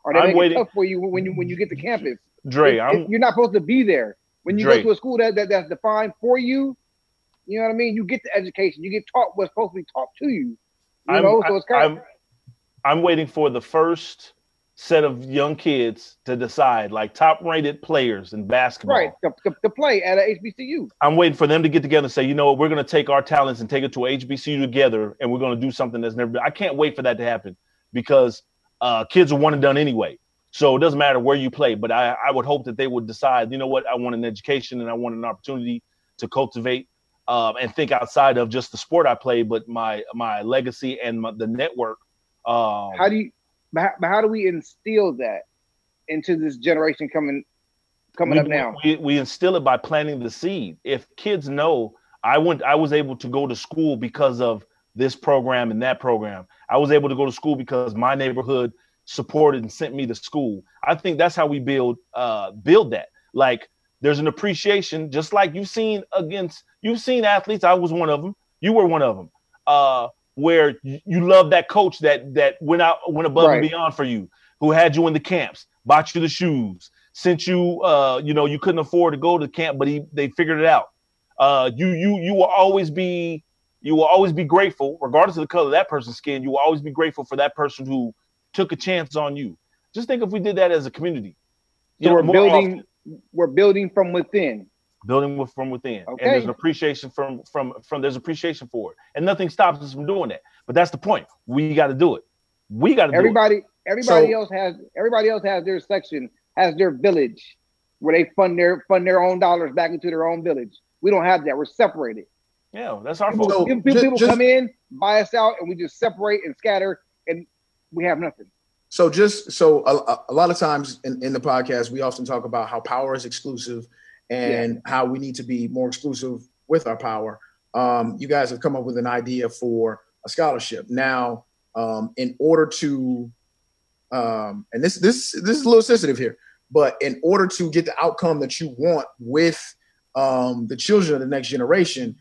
Or they I'm make waiting- it tough for you when you when you get to campus. Dre, It- I'm it- you're not supposed to be there. When you Dre. go to a school that, that that's defined for you, you know what I mean. You get the education. You get taught what's supposed to be taught to you. You I'm, know, so it's kind I'm, I'm waiting for the first set of young kids to decide, like top rated players in basketball. right to, to, to play at a HBCU. I'm waiting for them to get together and say, you know what, we're going to take our talents and take it to a HBCU together, and we're going to do something that's never been. I can't wait for that to happen because uh, kids are one and done anyway. So it doesn't matter where you play, but I, I would hope that they would decide, you know what, I want an education and I want an opportunity to cultivate um, and think outside of just the sport I play, but my my legacy and my, the network. Um, How do you? But how, how do we instill that into this generation coming coming we, up now? We, we instill it by planting the seed. If kids know, I went, I was able to go to school because of this program and that program. I was able to go to school because my neighborhood supported and sent me to school. I think that's how we build, uh, build that. Like there's an appreciation, just like you've seen against, you've seen athletes. I was one of them. You were one of them. Uh, where you, you love that coach that that went out, went above and beyond for you, who had you in the camps, bought you the shoes, sent you uh you know you couldn't afford to go to camp but he they figured it out uh you you you will always be you will always be grateful regardless of the color of that person's skin you will always be grateful for that person who took a chance on you just think if we did that as a community So we're building often, we're building from within. building with from within Okay. and there's an appreciation from from from there's appreciation for it and nothing stops us from doing that but that's the point we got to do it we got to do it. Everybody everybody So- else has everybody else has their section, has their village where they fund their fund their own dollars back into their own village. We don't have that. We're separated. Yeah that's our fault So- People, people, people just- come in, buy us out, and we just separate and scatter, and we have nothing. So just so a, a- a lot of times in, in the podcast, we often talk about how power is exclusive and how we need to be more exclusive with our power. Um, you guys have come up with an idea for a scholarship. Now, um, in order to, um, and this this this is a little sensitive here, but in order to get the outcome that you want with um, the children of the next generation,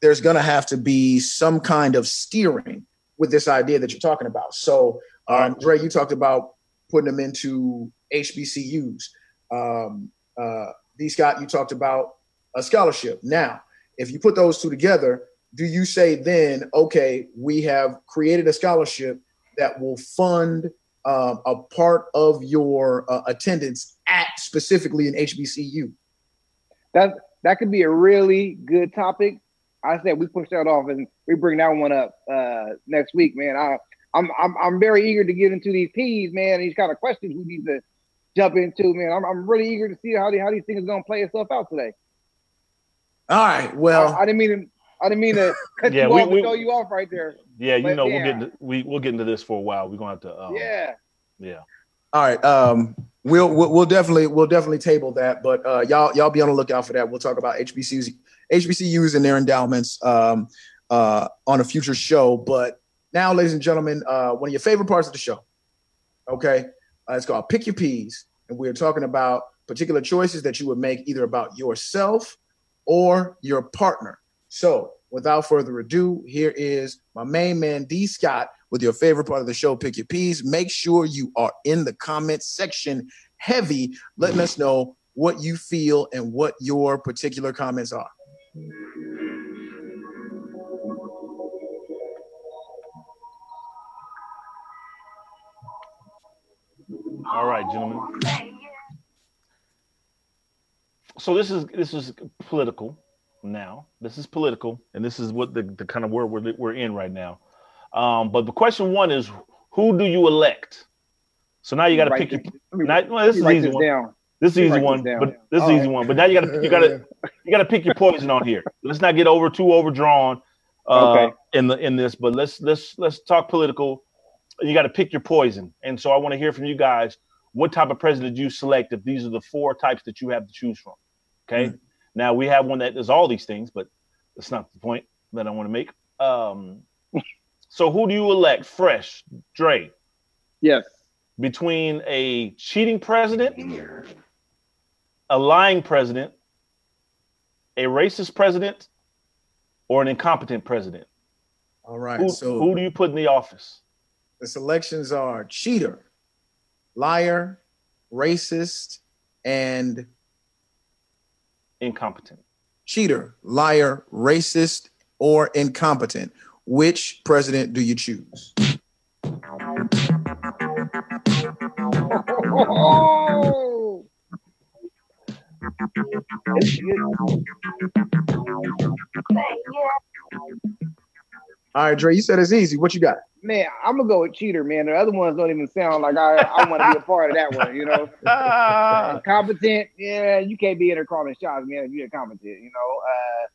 there's going to have to be some kind of steering with this idea that you're talking about. So, um, Dre, you talked about putting them into HBCUs. Um, uh, D. Scott, you talked about a scholarship. Now, if you put those two together, do you say then, okay, we have created a scholarship that will fund um, a part of your uh, attendance at specifically an HBCU? That that could be a really good topic. I said we push that off and we bring that one up uh, next week, man. I I'm, I'm I'm very eager to get into these P's, man. These kind of questions we need to jump into, man. I'm, I'm really eager to see how the, how these things are gonna play itself out today. All right. Well, I, I didn't mean to I didn't mean to cut Yeah, you we- off we- throw you off right there. yeah you But know we'll get into, we we'll get into this for a while we're gonna have to um, yeah. yeah All right. Um, we'll, we'll we'll definitely we'll definitely table that, but uh, y'all y'all be on the lookout for that. We'll talk about HBCUs HBCUs and their endowments um, uh, on a future show. But Now, ladies and gentlemen, uh, one of your favorite parts of the show. Okay, uh, it's called Pick Your Peas, and we're talking about particular choices that you would make either about yourself or your partner. So, without further ado, here is my main man D Scott with your favorite part of the show, Pick Your Peas. Make sure you are in the comment section heavy, letting us know what you feel and what your particular comments are. All right, gentlemen. So this is this is political now. This is political, and this is what the, the kind of world we're, we're in right now. Um, but the question one is, who do you elect? So now you got to pick your. Now, well, this is Write easy this one. down. This is easy one, down. but this is easy right. one. But now you got to you got to you got to pick your poison on here. Let's not get over too overdrawn uh, Okay. in the in this. But let's let's let's talk political. You got to pick your poison, and so I want to hear from you guys. What type of president you select if these are the four types that you have to choose from? Okay. Now we have one that does all these things, but that's not the point that I want to make. Um, so who do you elect? Fresh, Dre, Yes. between a cheating president, a lying president, a racist president, or an incompetent president? All right. Who, so who do you put in the office? the selections are cheater, liar, racist, and Incompetent. cheater, liar, racist, or incompetent. Which president do you choose? Oh! All right, Dre, you said it's easy. What you got? Man, I'm gonna go with cheater, man. The other ones don't even sound like I, I want to be a part of that one. You know, competent. Yeah, you can't be in there calling shots, man. If you're incompetent, you know. Uh,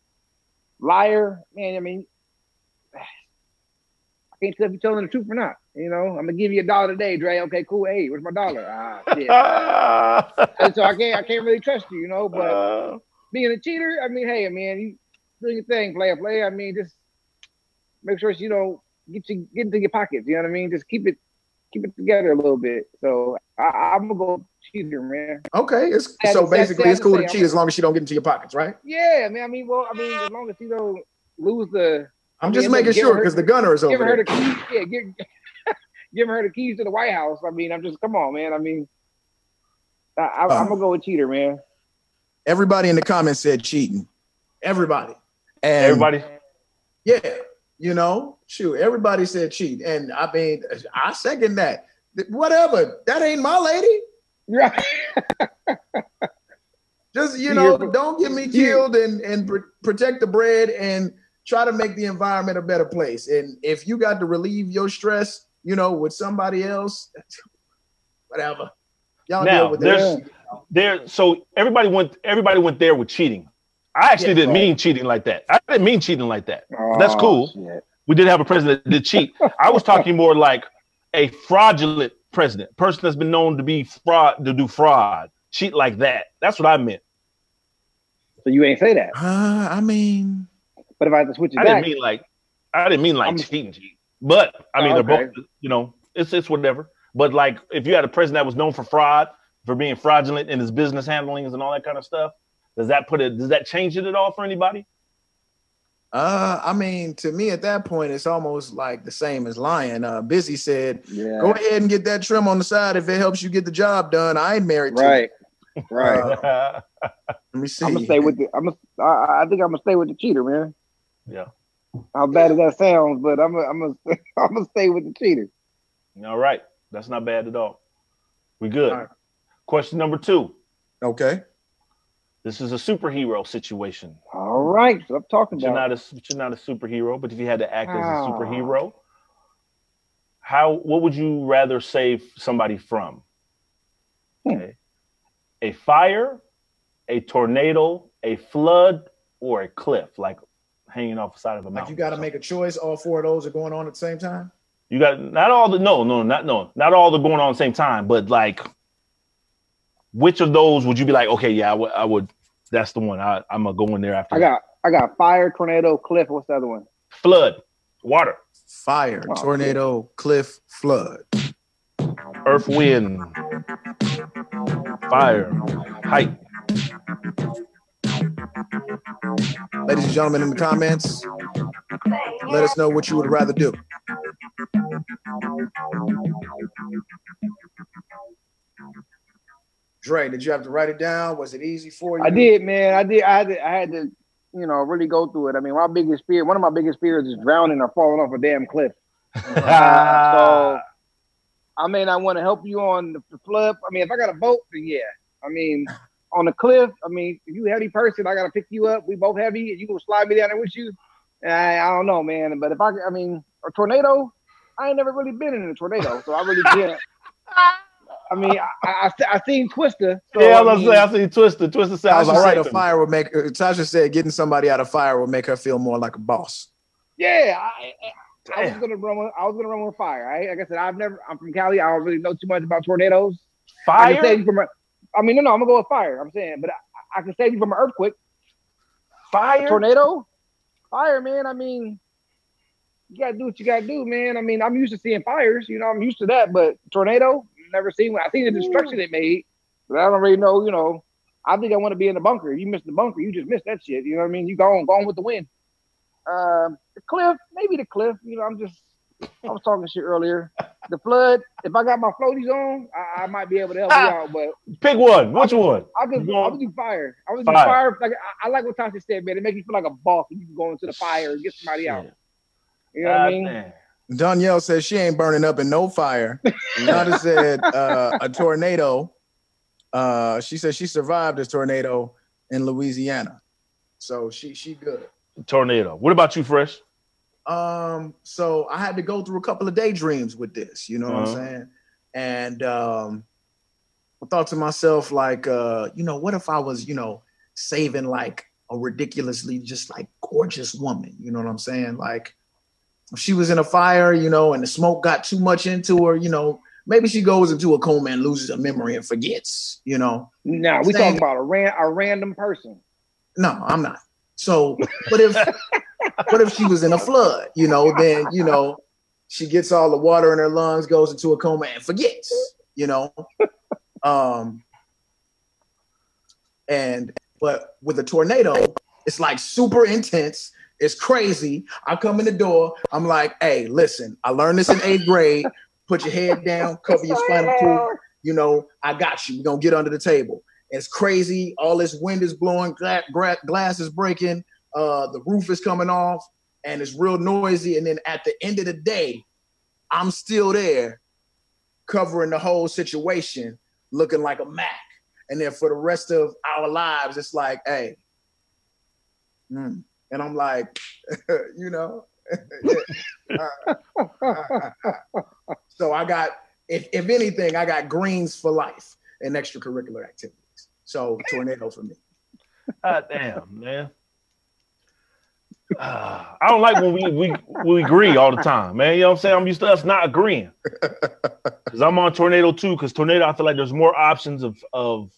liar, man. I mean, I can't tell if you're telling the truth or not. You know, I'm gonna give you a dollar today, Dre. Okay, cool. Hey, where's my dollar? Ah, shit. And so I can't, I can't really trust you, you know. But Uh, being a cheater, I mean, hey, man, you do your thing, player, player. I mean, just make sure you know get you get into your pockets. You know what I mean? Just keep it keep it together a little bit. So I, I'm gonna go cheater, man. Okay, it's so basically it's cool to cheat as long as you don't get into your pockets, right? Yeah, man. I mean, well, I mean, as long as you don't lose the I'm just making give sure because the gunner is over giving her there. the keys, yeah, give, giving her the keys to the White House. I mean, I'm just come on, man. I mean, I, I, Uh. I'm gonna go with cheater, man. Everybody in the comments said cheating. Everybody. And everybody. Yeah, you know, shoot, everybody said cheat, and I mean, I second that. Whatever, that ain't my lady. Right. Just you know, don't get me Yeah. killed and and pr- protect the bread and try to make the environment a better place. And if you got to relieve your stress, you know, with somebody else, whatever. Y'all Now, deal with there's- that. there so everybody went everybody went there with cheating i actually Yeah, didn't right. mean cheating like that i didn't mean cheating like that That's Oh, cool. shit. we did have a president that did cheat i was talking more like a fraudulent president person that's been known to be fraud to do fraud cheat like that that's what i meant So you ain't say that. Uh, I mean, But if I had to switch it i back, didn't mean like i didn't mean like I'm- cheating cheat but i mean Oh, they're both you know it's it's whatever but like if you had a president that was known for fraud for being fraudulent in his business handlings and all that kind of stuff does that put it does that change it at all for anybody uh, I mean, to me at that point, it's almost like the same as lying. Uh, Busy said, yeah, "Go ahead and get that trim on the side if it helps you get the job done." I ain't married to. right, right. Uh, Let me see. I'm gonna stay with the. I'm gonna. I, I think I'm gonna stay with the cheater, man. Yeah. How bad as that sounds, but I'm. Gonna, I'm gonna. I'm gonna stay with the cheater. All right. That's not bad at all. We good. All right. Question number two. Okay. This is a superhero situation. All right, so I'm talking about. You're not a you're not a superhero, but if you had to act as a Ah. superhero, how what would you rather save somebody from? Hmm. Okay. A fire, a tornado, a flood, or a cliff, like hanging off the side of a mountain. Like you got to make a choice. All four of those are going on at the same time. You got not all the no, no, not no, not all the going on at the same time, but like which of those would you be like, okay, yeah, I would, that's the one. I, I'm gonna go in there after I got. I got fire, tornado, cliff. What's the other one? flood, water. fire, Oh, tornado, cliff, flood. Earth, wind, fire, height. Ladies and gentlemen, in the comments, let us know what you would rather do. Dre, did you have to write it down? Was it easy for you? I did, man. I did. I had to. I had to. You know, really go through it. I mean, my biggest fear, one of my biggest fears, is drowning or falling off a damn cliff. so, I mean, I want to help you on the flood. I mean, if I got a boat, then yeah. I mean, on the cliff. I mean, if you a heavy person, I gotta pick you up. We both heavy, and you gonna slide me down there with you. I, I don't know, man. But if I, I mean, a tornado. I ain't never really been in a tornado, so I really can't. I mean, I, I, I seen Twister. So, yeah, I I was mean, gonna say I see Twister. Twister sounds Tasha all right. said a to me. fire would make. uh, Tasha said getting somebody out of fire would make her feel more like a boss. Yeah, I, I was gonna run. With, I was gonna run with fire. Right? Like I said, I've never. I'm from Cali. I don't really know too much about tornadoes. I can save Fire, you from. A, I mean, no, no, I'm gonna go with fire. I'm saying, but I, I can save you from an earthquake, a fire. tornado, fire, man. I mean, you gotta do what you gotta do, man. I mean, I'm used to seeing fires. You know, I'm used to that. But tornado, never seen one. I seen the destruction it made, but I don't really know. You know, I think I want to be in the bunker. You miss the bunker, you just miss that shit. You know what I mean? You go on, go with the wind. Um, the cliff, maybe the cliff. You know, I'm just. I was talking shit earlier. The flood. If I got my floaties on, I, I might be able to help you out. But Pick one. Which one? I'll just, I'll do fire. I'll just do Fire. fire. Like I, I like what Tasha said, man. It makes you feel like a boss. and You can go into the fire and get somebody out. You know what I God mean? damn. Danielle says she ain't burning up in no fire. Nada said uh, a tornado. Uh, she said she survived a tornado in Louisiana, so she she good. Tornado. What about you, Fresh? Um, so I had to go through a couple of daydreams with this, you know what Uh-huh. I'm saying? And um I thought to myself, like, uh, you know, what if I was, you know, saving like a ridiculously just like gorgeous woman, you know what I'm saying? Like if she was in a fire, you know, and the smoke got too much into her, you know, maybe she goes into a coma and loses her memory and forgets, you know. Nah, we talking about a ran a random person. No, I'm not. So, but if what if she was in a flood? You know, then you know she gets all the water in her lungs, goes into a coma, and forgets. You know, um, and but with a tornado, it's like super intense. It's crazy. I come in the door. I'm like, hey, listen, I learned this in eighth grade. Put your head down, cover your spinal cord. You know, I got you. We're gonna get under the table. It's crazy. All this wind is blowing, glass is breaking, uh, the roof is coming off, and it's real noisy. And then at the end of the day, I'm still there covering the whole situation, looking like a Mac. And then for the rest of our lives, it's like, hey, hmm. and I'm like, you know. so I got, if, if anything, I got greens for life and extracurricular activities. So tornado for me. God damn, man. Ah, I don't like when we, we we agree all the time, man. You know what I'm saying? I'm used to us not agreeing. Cause I'm on tornado too. Cause tornado, I feel like there's more options of of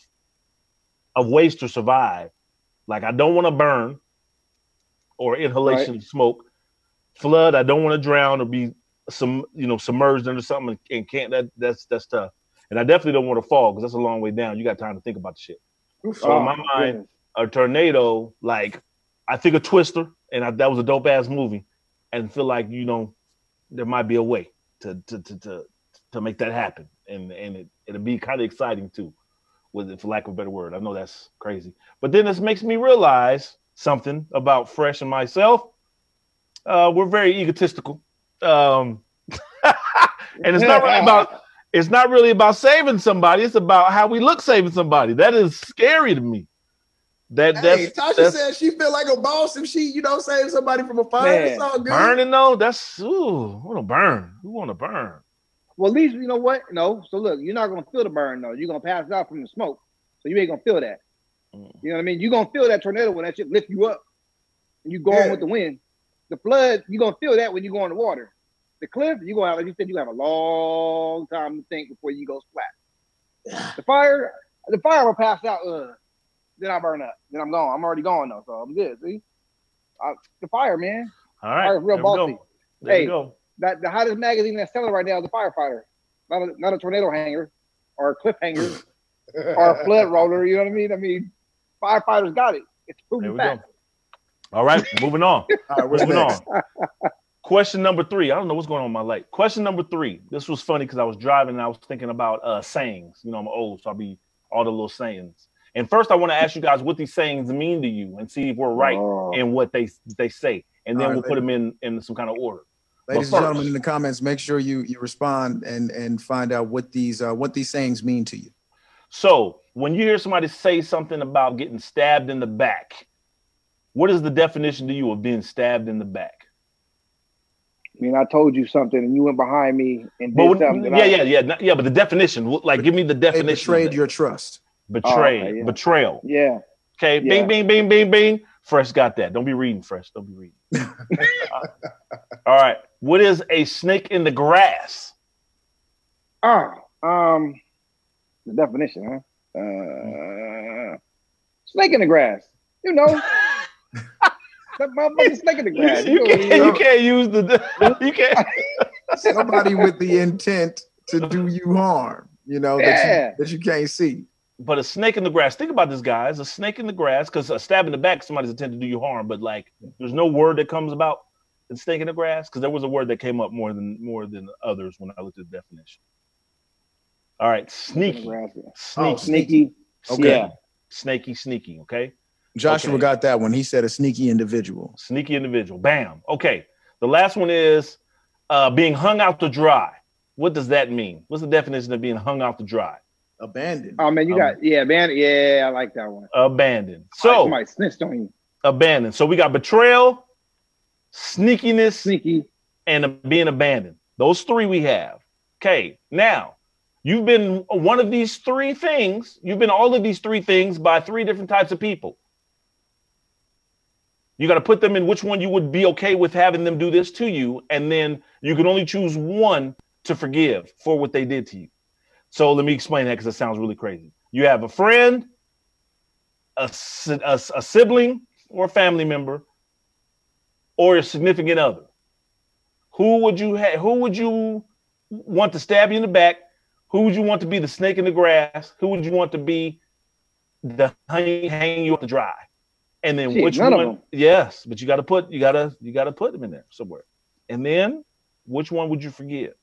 of ways to survive. Like I don't want to burn or inhalation of smoke. Flood, I don't want to drown or be some you know submerged under something and can't that that's that's tough. And I definitely don't want to fall because that's a long way down. You got time to think about the shit. So in my mind, goodness. a tornado, like I think a Twister, and I, that was a dope ass movie, and feel like you know there might be a way to to to to, to make that happen, and and it it'll be kind of exciting too, with it, for lack of a better word. I know that's crazy, but then this makes me realize something about Fresh and myself. Uh, we're very egotistical, um, and it's not really about it's not really about saving somebody. It's about how we look saving somebody. That is scary to me. That Hey, that's, Tasha that's said she feel like a boss if she, you know, save somebody from a fire. Man, it's all good. burning though. That's ooh, I want to burn. Who want to burn? Well, at least you know what? No. So look, you're not gonna feel the burn though. You're gonna pass out from the smoke, so you ain't gonna feel that. Mm. You know what I mean? You're gonna feel that tornado when that shit lift you up, and you go Yeah. on with the wind. The flood, you're gonna feel that when you go in the water. The cliff, you go out like you said, you have a long time to think before you go splat. The fire, the fire will pass out. Uh, then I burn up. Then I'm gone. I'm already gone though, so I'm good. See, uh, the fire, man. All right, All right, real there we bossy. go. There Hey, we go. that the hottest magazine that's selling right now is a firefighter, not a, not a tornado hanger or a cliffhanger or a flood roller. You know what I mean? I mean, firefighters got it. It's There proven we fact. go. All right, moving on. All right, Moving next? on. Question number three. I don't know what's going on with my light. Question number three. This was funny because I was driving and I was thinking about uh sayings. You know, I'm old, so I'll be all the little sayings. And first, I want to ask you guys what these sayings mean to you and see if we're right Oh. in what they they say, and then right, we'll put them in in some kind of order. Ladies But and gentlemen, in the comments, make sure you you respond and and find out what these uh, what these sayings mean to you. So, when you hear somebody say something about getting stabbed in the back, what is the definition to you of being stabbed in the back? I mean, I told you something, and you went behind me and did But when- something. yeah, I- yeah, yeah, yeah. But the definition, like, give me the definition. of betrayed your trust. Betray, Oh, okay, yeah. betrayal. yeah. Okay, Yeah. bing, bing, bing, bing, bing. Fresh got that. Don't be reading, Fresh. Don't be reading. All right. What is a snake in the grass? Ah, um, the definition, huh? Uh, snake in the grass. You know, that motherfucking snake in the You, grass. you know, can't, you know. you can't use the. You can't. Somebody with the intent to do you harm. You know that you, that you can't see. But a snake in the grass. Think about this, guys. A snake in the grass, because a stab in the back, somebody's intended to do you harm. But like, there's no word that comes about the snake in the grass, because there was a word that came up more than more than others when I looked at the definition. All right, Snake in sneaky, the grass. sneaky, Oh, Sneaky. Okay. Yeah. snaky, sneaky. Okay. Joshua Okay. got that one. He said a sneaky individual. Sneaky individual. Bam. Okay. The last one is uh, being hung out to dry. What does that mean? What's the definition of being hung out to dry? Abandoned. Oh man, you Um, got yeah, abandoned. Yeah, I like that one. Abandoned. So somebody snitched on you. abandoned. So we got betrayal, sneakiness, Sneaky. and being abandoned. Those three we have. Okay. Now you've been one of these three things. You've been all of these three things by three different types of people. You got to put them in which one you would be okay with having them do this to you, and then you can only choose one to forgive for what they did to you. So let me explain that because it sounds really crazy. You have a friend, a, a, a sibling, or a family member, or a significant other. Who would you ha- Who would you want to stab you in the back? Who would you want to be the snake in the grass? Who would you want to be the hang, hang you up to dry? And then Shit, which none of one? them. Yes, but you got to put you got to you got to put them in there somewhere. And then which one would you forgive?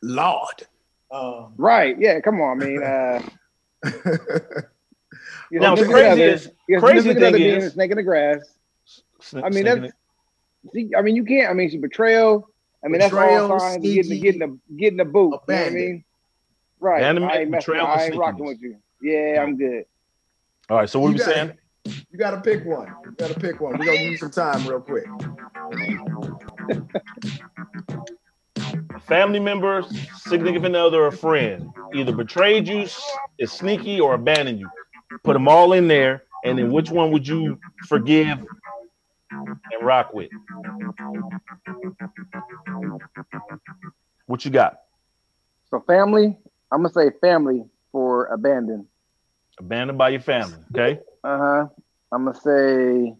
Lord. Um, Right. Yeah. Come on. I mean, uh, you Now, know, the significant crazy is- your crazy thing being is- a snake in the grass. Sn- I mean, that's- See, I mean, you can't. I mean, she betrayal. I mean, Betrayal, that's all signs of getting, getting the getting the boot. You know what I mean? Right. Abandonment, I ain't messing. betrayal, I ain't rocking with sneakiness. you. Yeah, I'm good. It. All right. So what are You we got- saying? you got to pick one. You got to pick one. We're gonna give you some time real quick. Family member, significant other, or friend either betrayed you, is sneaky, or abandoned you. Put them all in there, and then which one would you forgive and rock with? What you got? So family. I'm gonna say family for abandoned. Abandoned by your family. Okay, Uh huh. I'm gonna say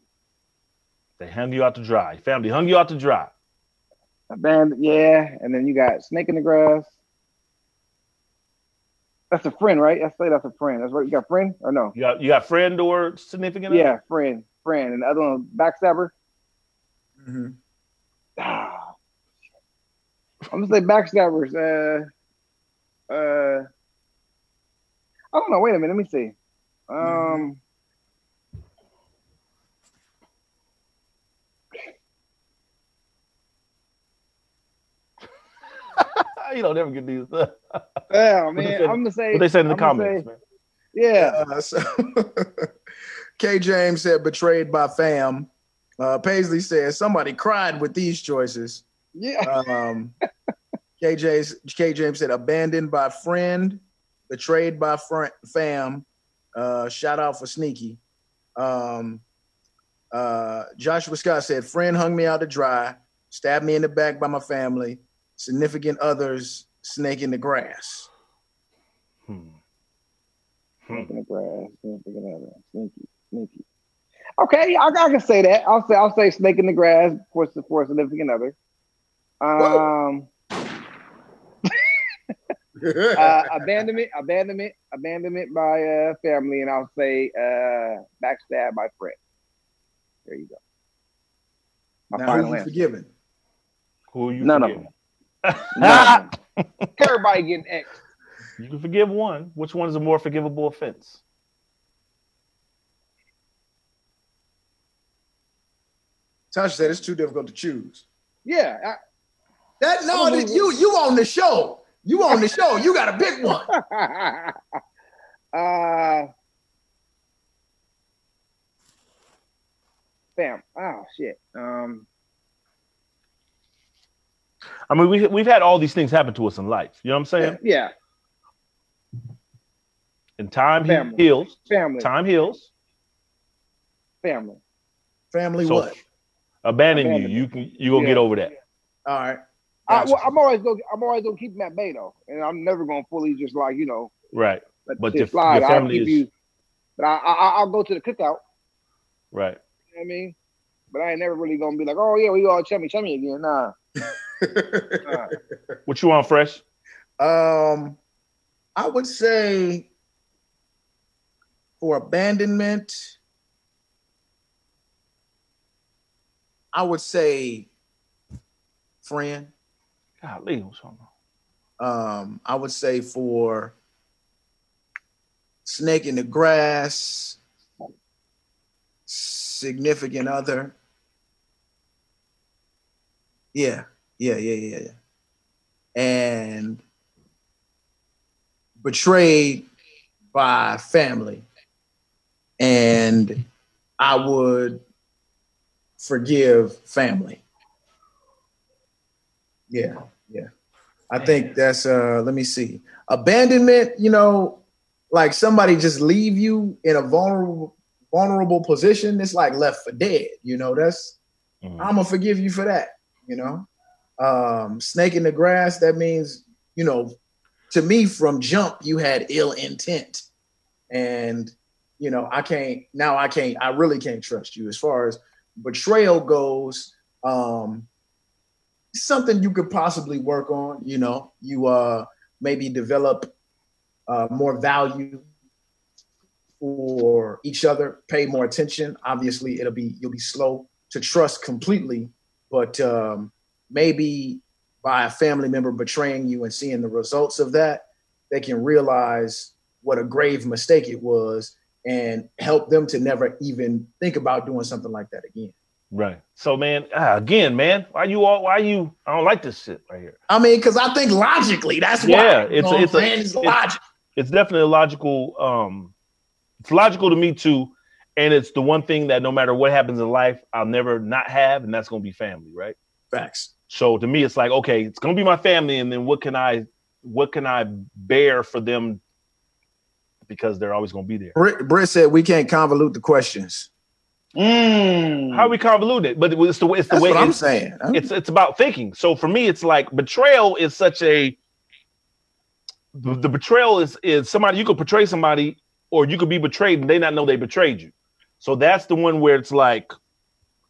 they hung you out to dry. Family hung you out to dry. abandoned. Yeah, and then you got snake in the grass. That's a friend, right? I say that's a friend. That's right. You got friend or no? You got you got friend or significant other? Yeah, friend, friend, and the other one backstabber. Mm-hmm. Ah. I'm gonna say backstabbers. Uh, uh, I don't know. Wait a minute. Let me see. Um, you don't ever get these. yeah, man. say- I'm gonna say. what they say in the I'm comments, say- man. yeah. Uh, so K. James said betrayed by fam. Uh, Paisley says somebody cried with these choices. Yeah. Um, KJ's, K. James said abandoned by friend, betrayed by front fam. Uh, shout out for sneaky. Um, uh, Joshua Scott said friend hung me out to dry, stabbed me in the back by my family, significant others, snake in the grass. Hmm. Snake in the grass. Sneaky, sneaky, sneaky. Okay, I, I can say that. I'll say I'll say snake in the grass for for a significant other. Um, uh, abandonment, abandonment, abandonment by uh, family, and I'll say uh, backstab by friend. There you go. My now, final who you answer. forgiving? Who are you None of forgiving? None of them. Everybody getting X. You can forgive one. Which one is a more forgivable offense? Tasha said it's too difficult to choose. Yeah. That no, I'm that you you on the show. You on the show. You got a big one. I, uh, bam. Oh shit. Um. I mean, we we've had all these things happen to us in life. You know what I'm saying? Yeah. And time he- Family. heals. Family. Time heals. Family. Family So what? abandon you. Abandonment. You can you gonna Yeah. get over that. All right. I, Gotcha. well, I'm always gonna I'm always gonna keep him at bay though, and I'm never gonna fully just like you know Right. let But shit your- slide. your I'll family keep is- you, but I, I I'll go to the cookout. Right. You know what I mean? But I ain't never really gonna be like, oh yeah, we all chummy chummy again. Nah. nah. What you want, fresh? um, I would say for abandonment, I would say friend. Golly, what's? Um, I would say for snake in the grass, significant other. Yeah, yeah, yeah, yeah, yeah. And betrayed by family. And I would forgive family. Yeah. I think that's uh let me see. Abandonment, you know, like somebody just leave you in a vulnerable vulnerable position, it's like left for dead. You know, that's Mhm. I'm gonna forgive you for that, you know. Um snake in the grass, that means, you know, to me from jump you had ill intent. And you know, I can't now I can't I really can't trust you as far as betrayal goes. Um something you could possibly work on. You know, you uh maybe develop uh, more value for each other, pay more attention. Obviously, it'll be you'll be slow to trust completely, but um, maybe by a family member betraying you and seeing the results of that, they can realize what a grave mistake it was and help them to never even think about doing something like that again. Right. So, man, ah, again, man, why you all? Why you? I don't like this shit right here. I mean, because I think logically, that's Yeah, why. it's- you know it's a-? It's it's- logic. It's definitely a logical. Um, it's logical to me too, and it's the one thing that no matter what happens in life, I'll never not have, and that's gonna be family, right? Facts. So to me, it's like, okay, it's gonna be my family, and then what can I, what can I bear for them? Because they're always gonna be there. Britt, Britt said we can't convolute the questions. Mm. How we convolute it? But it's the way. It's the That's way. what I'm saying. it's it's about thinking. So for me, it's like betrayal is such a the, the betrayal is is somebody you could betray somebody or you could be betrayed and they not know they betrayed you. So that's the one where it's like,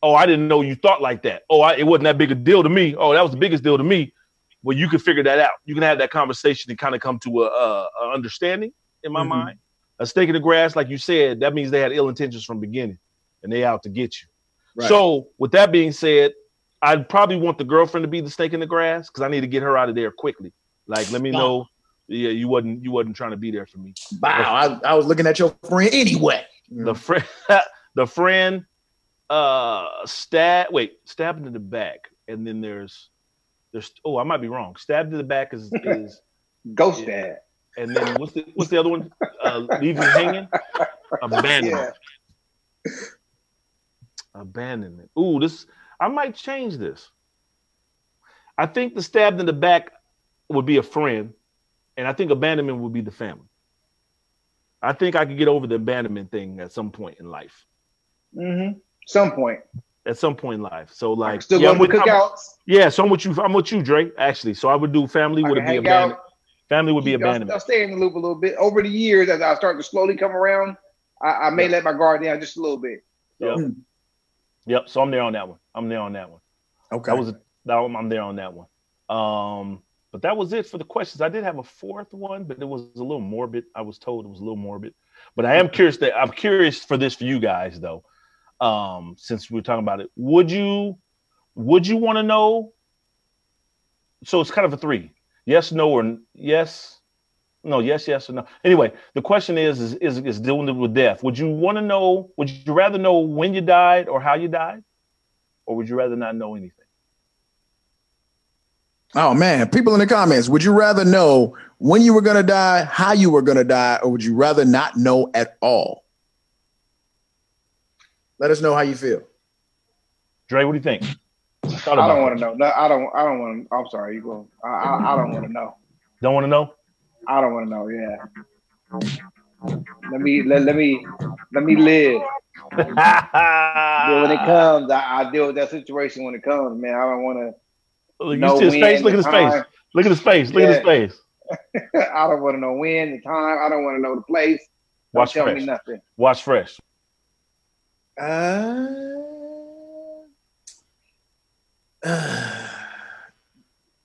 oh, I didn't know you thought like that. Oh, I, it wasn't that big a deal to me. Oh, that was the biggest deal to me. Well, you can figure that out. You can have that conversation and kind of come to a, a, a understanding in my Mhm. mind. A stake in the grass, like you said, that means they had ill intentions from the beginning and they out to get you. Right. So, with that being said, I'd probably want the girlfriend to be the snake in the grass because I need to get her out of there quickly. Like, let me know, yeah, you wasn't you wasn't trying to be there for me. Wow, I, I was looking at your friend anyway. The friend, the friend, uh, stab. Wait, stabbed in the back, and then there's, there's. Oh, I might be wrong. Stabbed in the back is is, Ghost Yeah. dad. and then what's the what's the other one? Uh, leave you hanging. Abandonment. Abandonment. Ooh, this I might change this. I think the stabbed in the back would be a friend, and I think abandonment would be the family. I think I could get over the abandonment thing at some point in life. Mm-hmm. Some point. At some point in life. So like Still yeah, going I'm to with, I'm- cookouts. yeah, so I'm with you. I'm with you, Dre. Actually, so I would do family would be abandonment. out. Family would be I'll, abandonment. I'll stay in the loop a little bit. Over the years, as I start to slowly come around, I, I may let my guard down just a little bit. Yep. Hmm. Yep. So I'm there on that one. I'm there on that one. Okay. That was that one, I'm there on that one. Um, but that was it for the questions. I did have a fourth one, but it was a little morbid. I was told it was a little morbid. But I am curious that I'm curious for this for you guys though. Um, since we're talking about it, would you would you want to know? So it's kind of a three. Yes, no, or yes, no, yes, yes, or no. Anyway, the question is is is, is dealing with death. Would you want to know? Would you rather know when you died or how you died, or would you rather not know anything? Oh man, people in the comments, would you rather know when you were gonna die, how you were gonna die, or would you rather not know at all? Let us know how you feel. Dre, what do you think? I don't want to know. No, I don't. I don't want to. I'm sorry. You go. I, I, I don't want to know. Don't want to know. I don't want to know. Yeah. Let me let, let me let me live. Yeah, when it comes, I, I deal with that situation when it comes, man. I don't want Look, No you see his face. Look at his face. Look at his face. Look at his face. I don't want to know when, the time. I don't want to know the place. Don't Watch tell fresh. me nothing. Watch fresh. Uh,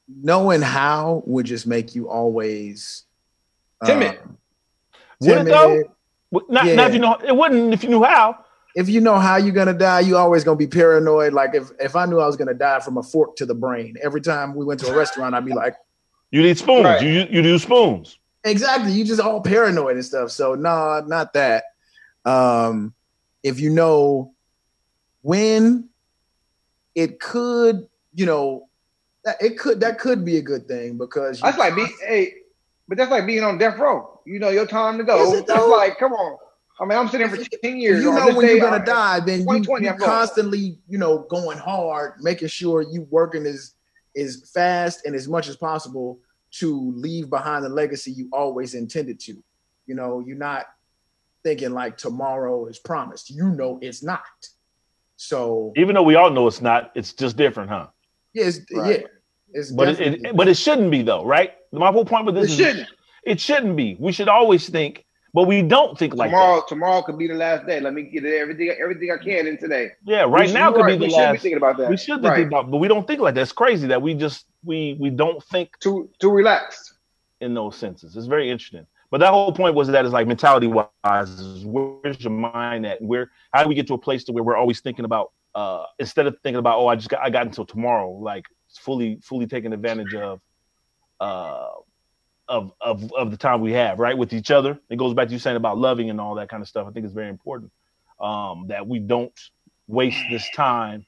knowing how would just make you always Timid. Would it though? Well, Not, not Yeah. if you know. It wouldn't if you knew how. If you know how you're gonna die, you always gonna be paranoid. Like if if I knew I was gonna die from a fork to the brain, every time we went to a restaurant, I'd be like, You need spoons. Right. You you do spoons. exactly. You just all paranoid and stuff. So no, not that. Um, if you know when, it could, you know, that it could that could be a good thing because you That's like being hey, but that's like being on death row. You know your time to go. Is it That's like, come on. I mean, I'm sitting here for 10 years. you know when day, you're gonna I- die, then you, 2020, you I'm constantly, you know, going hard, making sure you working as as fast and as much as possible to leave behind the legacy you always intended to. You know, you're not thinking like tomorrow is promised. You know it's not. So Even though we all know it's not, it's just different, huh? yeah, it's, Right. yeah. It's But it, it but it shouldn't be though, right? My whole point with this is shouldn't. it shouldn't be. We should always think, but we don't think like that. tomorrow, tomorrow could be the last day. Let me get everything, everything I can in today. Yeah, right now could right. be the we should be last. thinking about that. We should be right. thinking about, but we don't think like that. It's crazy that we just we we don't think too too relaxed. in those senses. It's very interesting. But that whole point was that is like mentality wise, is where's your mind at? Where how do we get to a place to where we're always thinking about uh instead of thinking about, oh, I just got I got until tomorrow, like fully fully taking advantage of uh of of of the time we have, right? With each other. It goes back to you saying about loving and all that kind of stuff. I think it's very important. Um, that we don't waste this time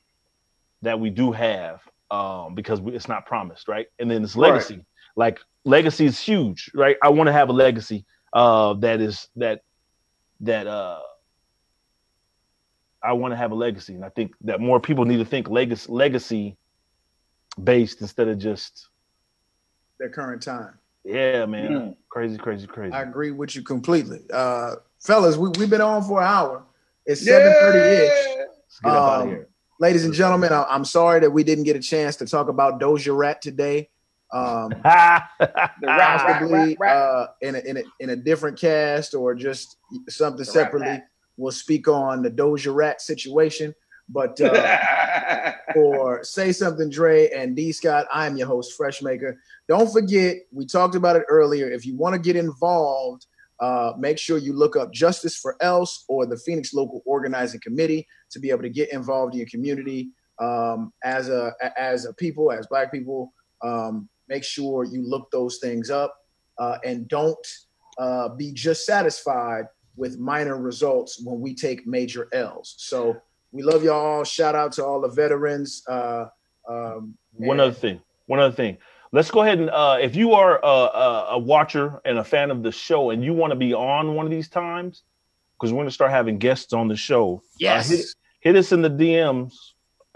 that we do have um because we, it's not promised, right? And then it's Right. legacy. Like legacy is huge, right? I want to have a legacy uh that is that that uh I want to have a legacy. And I think that more people need to think legacy legacy based instead of just their current time. yeah, man. Mm. Crazy, crazy, crazy. I agree with you completely. Uh fellas, we, we've been on for an hour. It's Yeah. 7:30 ish. Let's get up out Um, of here. Ladies and gentlemen, I, I'm sorry that we didn't get a chance to talk about Doja Rat today. Um, The rap, rap, possibly rap, rap. uh, in, a, in, a, in a different cast or just something The rap separately. rap. We'll speak on the Doja Rat situation. But uh, for Say Something Dre and D Scott, I am your host, Freshmaker. Don't forget, we talked about it earlier. If you want to get involved, uh, make sure you look up Justice for Else or the Phoenix Local Organizing Committee to be able to get involved in your community um, as a as a people, as Black people. Um, make sure you look those things up uh, and don't uh, be just satisfied with minor results when we take major L's. So we love y'all. Shout out to all the veterans. Uh, um, One other thing. One other thing. Let's go ahead and uh, if you are a, a, a watcher and a fan of the show and you want to be on one of these times, because we're going to start having guests on the show. yes. hit, hit us in the DMs.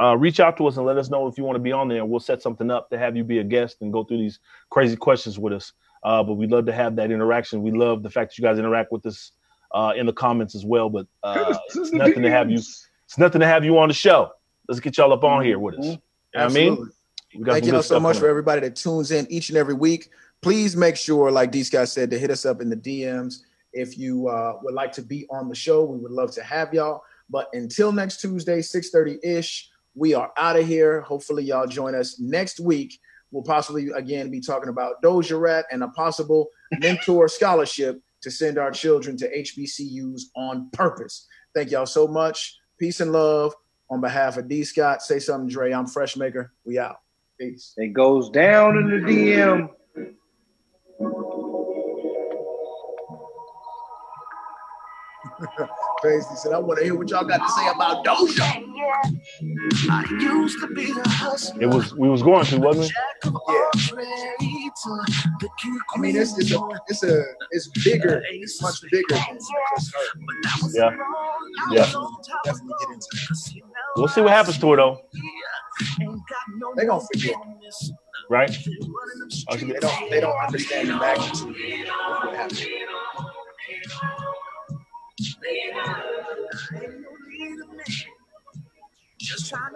Uh, reach out to us and let us know if you want to be on there. We'll set something up to have you be a guest and go through these crazy questions with us. Uh, but we'd love to have that interaction. We love the fact that you guys interact with us uh, in the comments as well. But uh, it's nothing to have you. It's nothing to have you on the show. Let's get y'all up on here with us. You know what I mean, we got Thank y'all so much for everybody that tunes in each and every week. Please make sure, like D Scott said, to hit us up in the DMs if you uh, would like to be on the show. We would love to have y'all. But until next Tuesday, 6:30 ish, we are out of here. Hopefully, y'all join us next week. We'll possibly again be talking about Doja Rat and a possible Mentour scholarship to send our children to HBCUs on purpose. Thank y'all so much. Peace and love. On behalf of D Scott, say something, Dre. I'm Freshmaker. We out. Peace. It goes down in the DM. Crazy said, I want to hear what y'all got to say about Doja. I used to be a hustler. It was we was going to, wasn't it? Jack of all trades, uh, the king I mean, it's it's a it's a it's bigger. It's much bigger than just her. Yeah. Yeah. was on top Definitely get into it. Cause you know We'll see what happens to her though, Ain't got no They gonna forget. right? running them Okay. They don't they don't understand the magnitude of what happened. Just to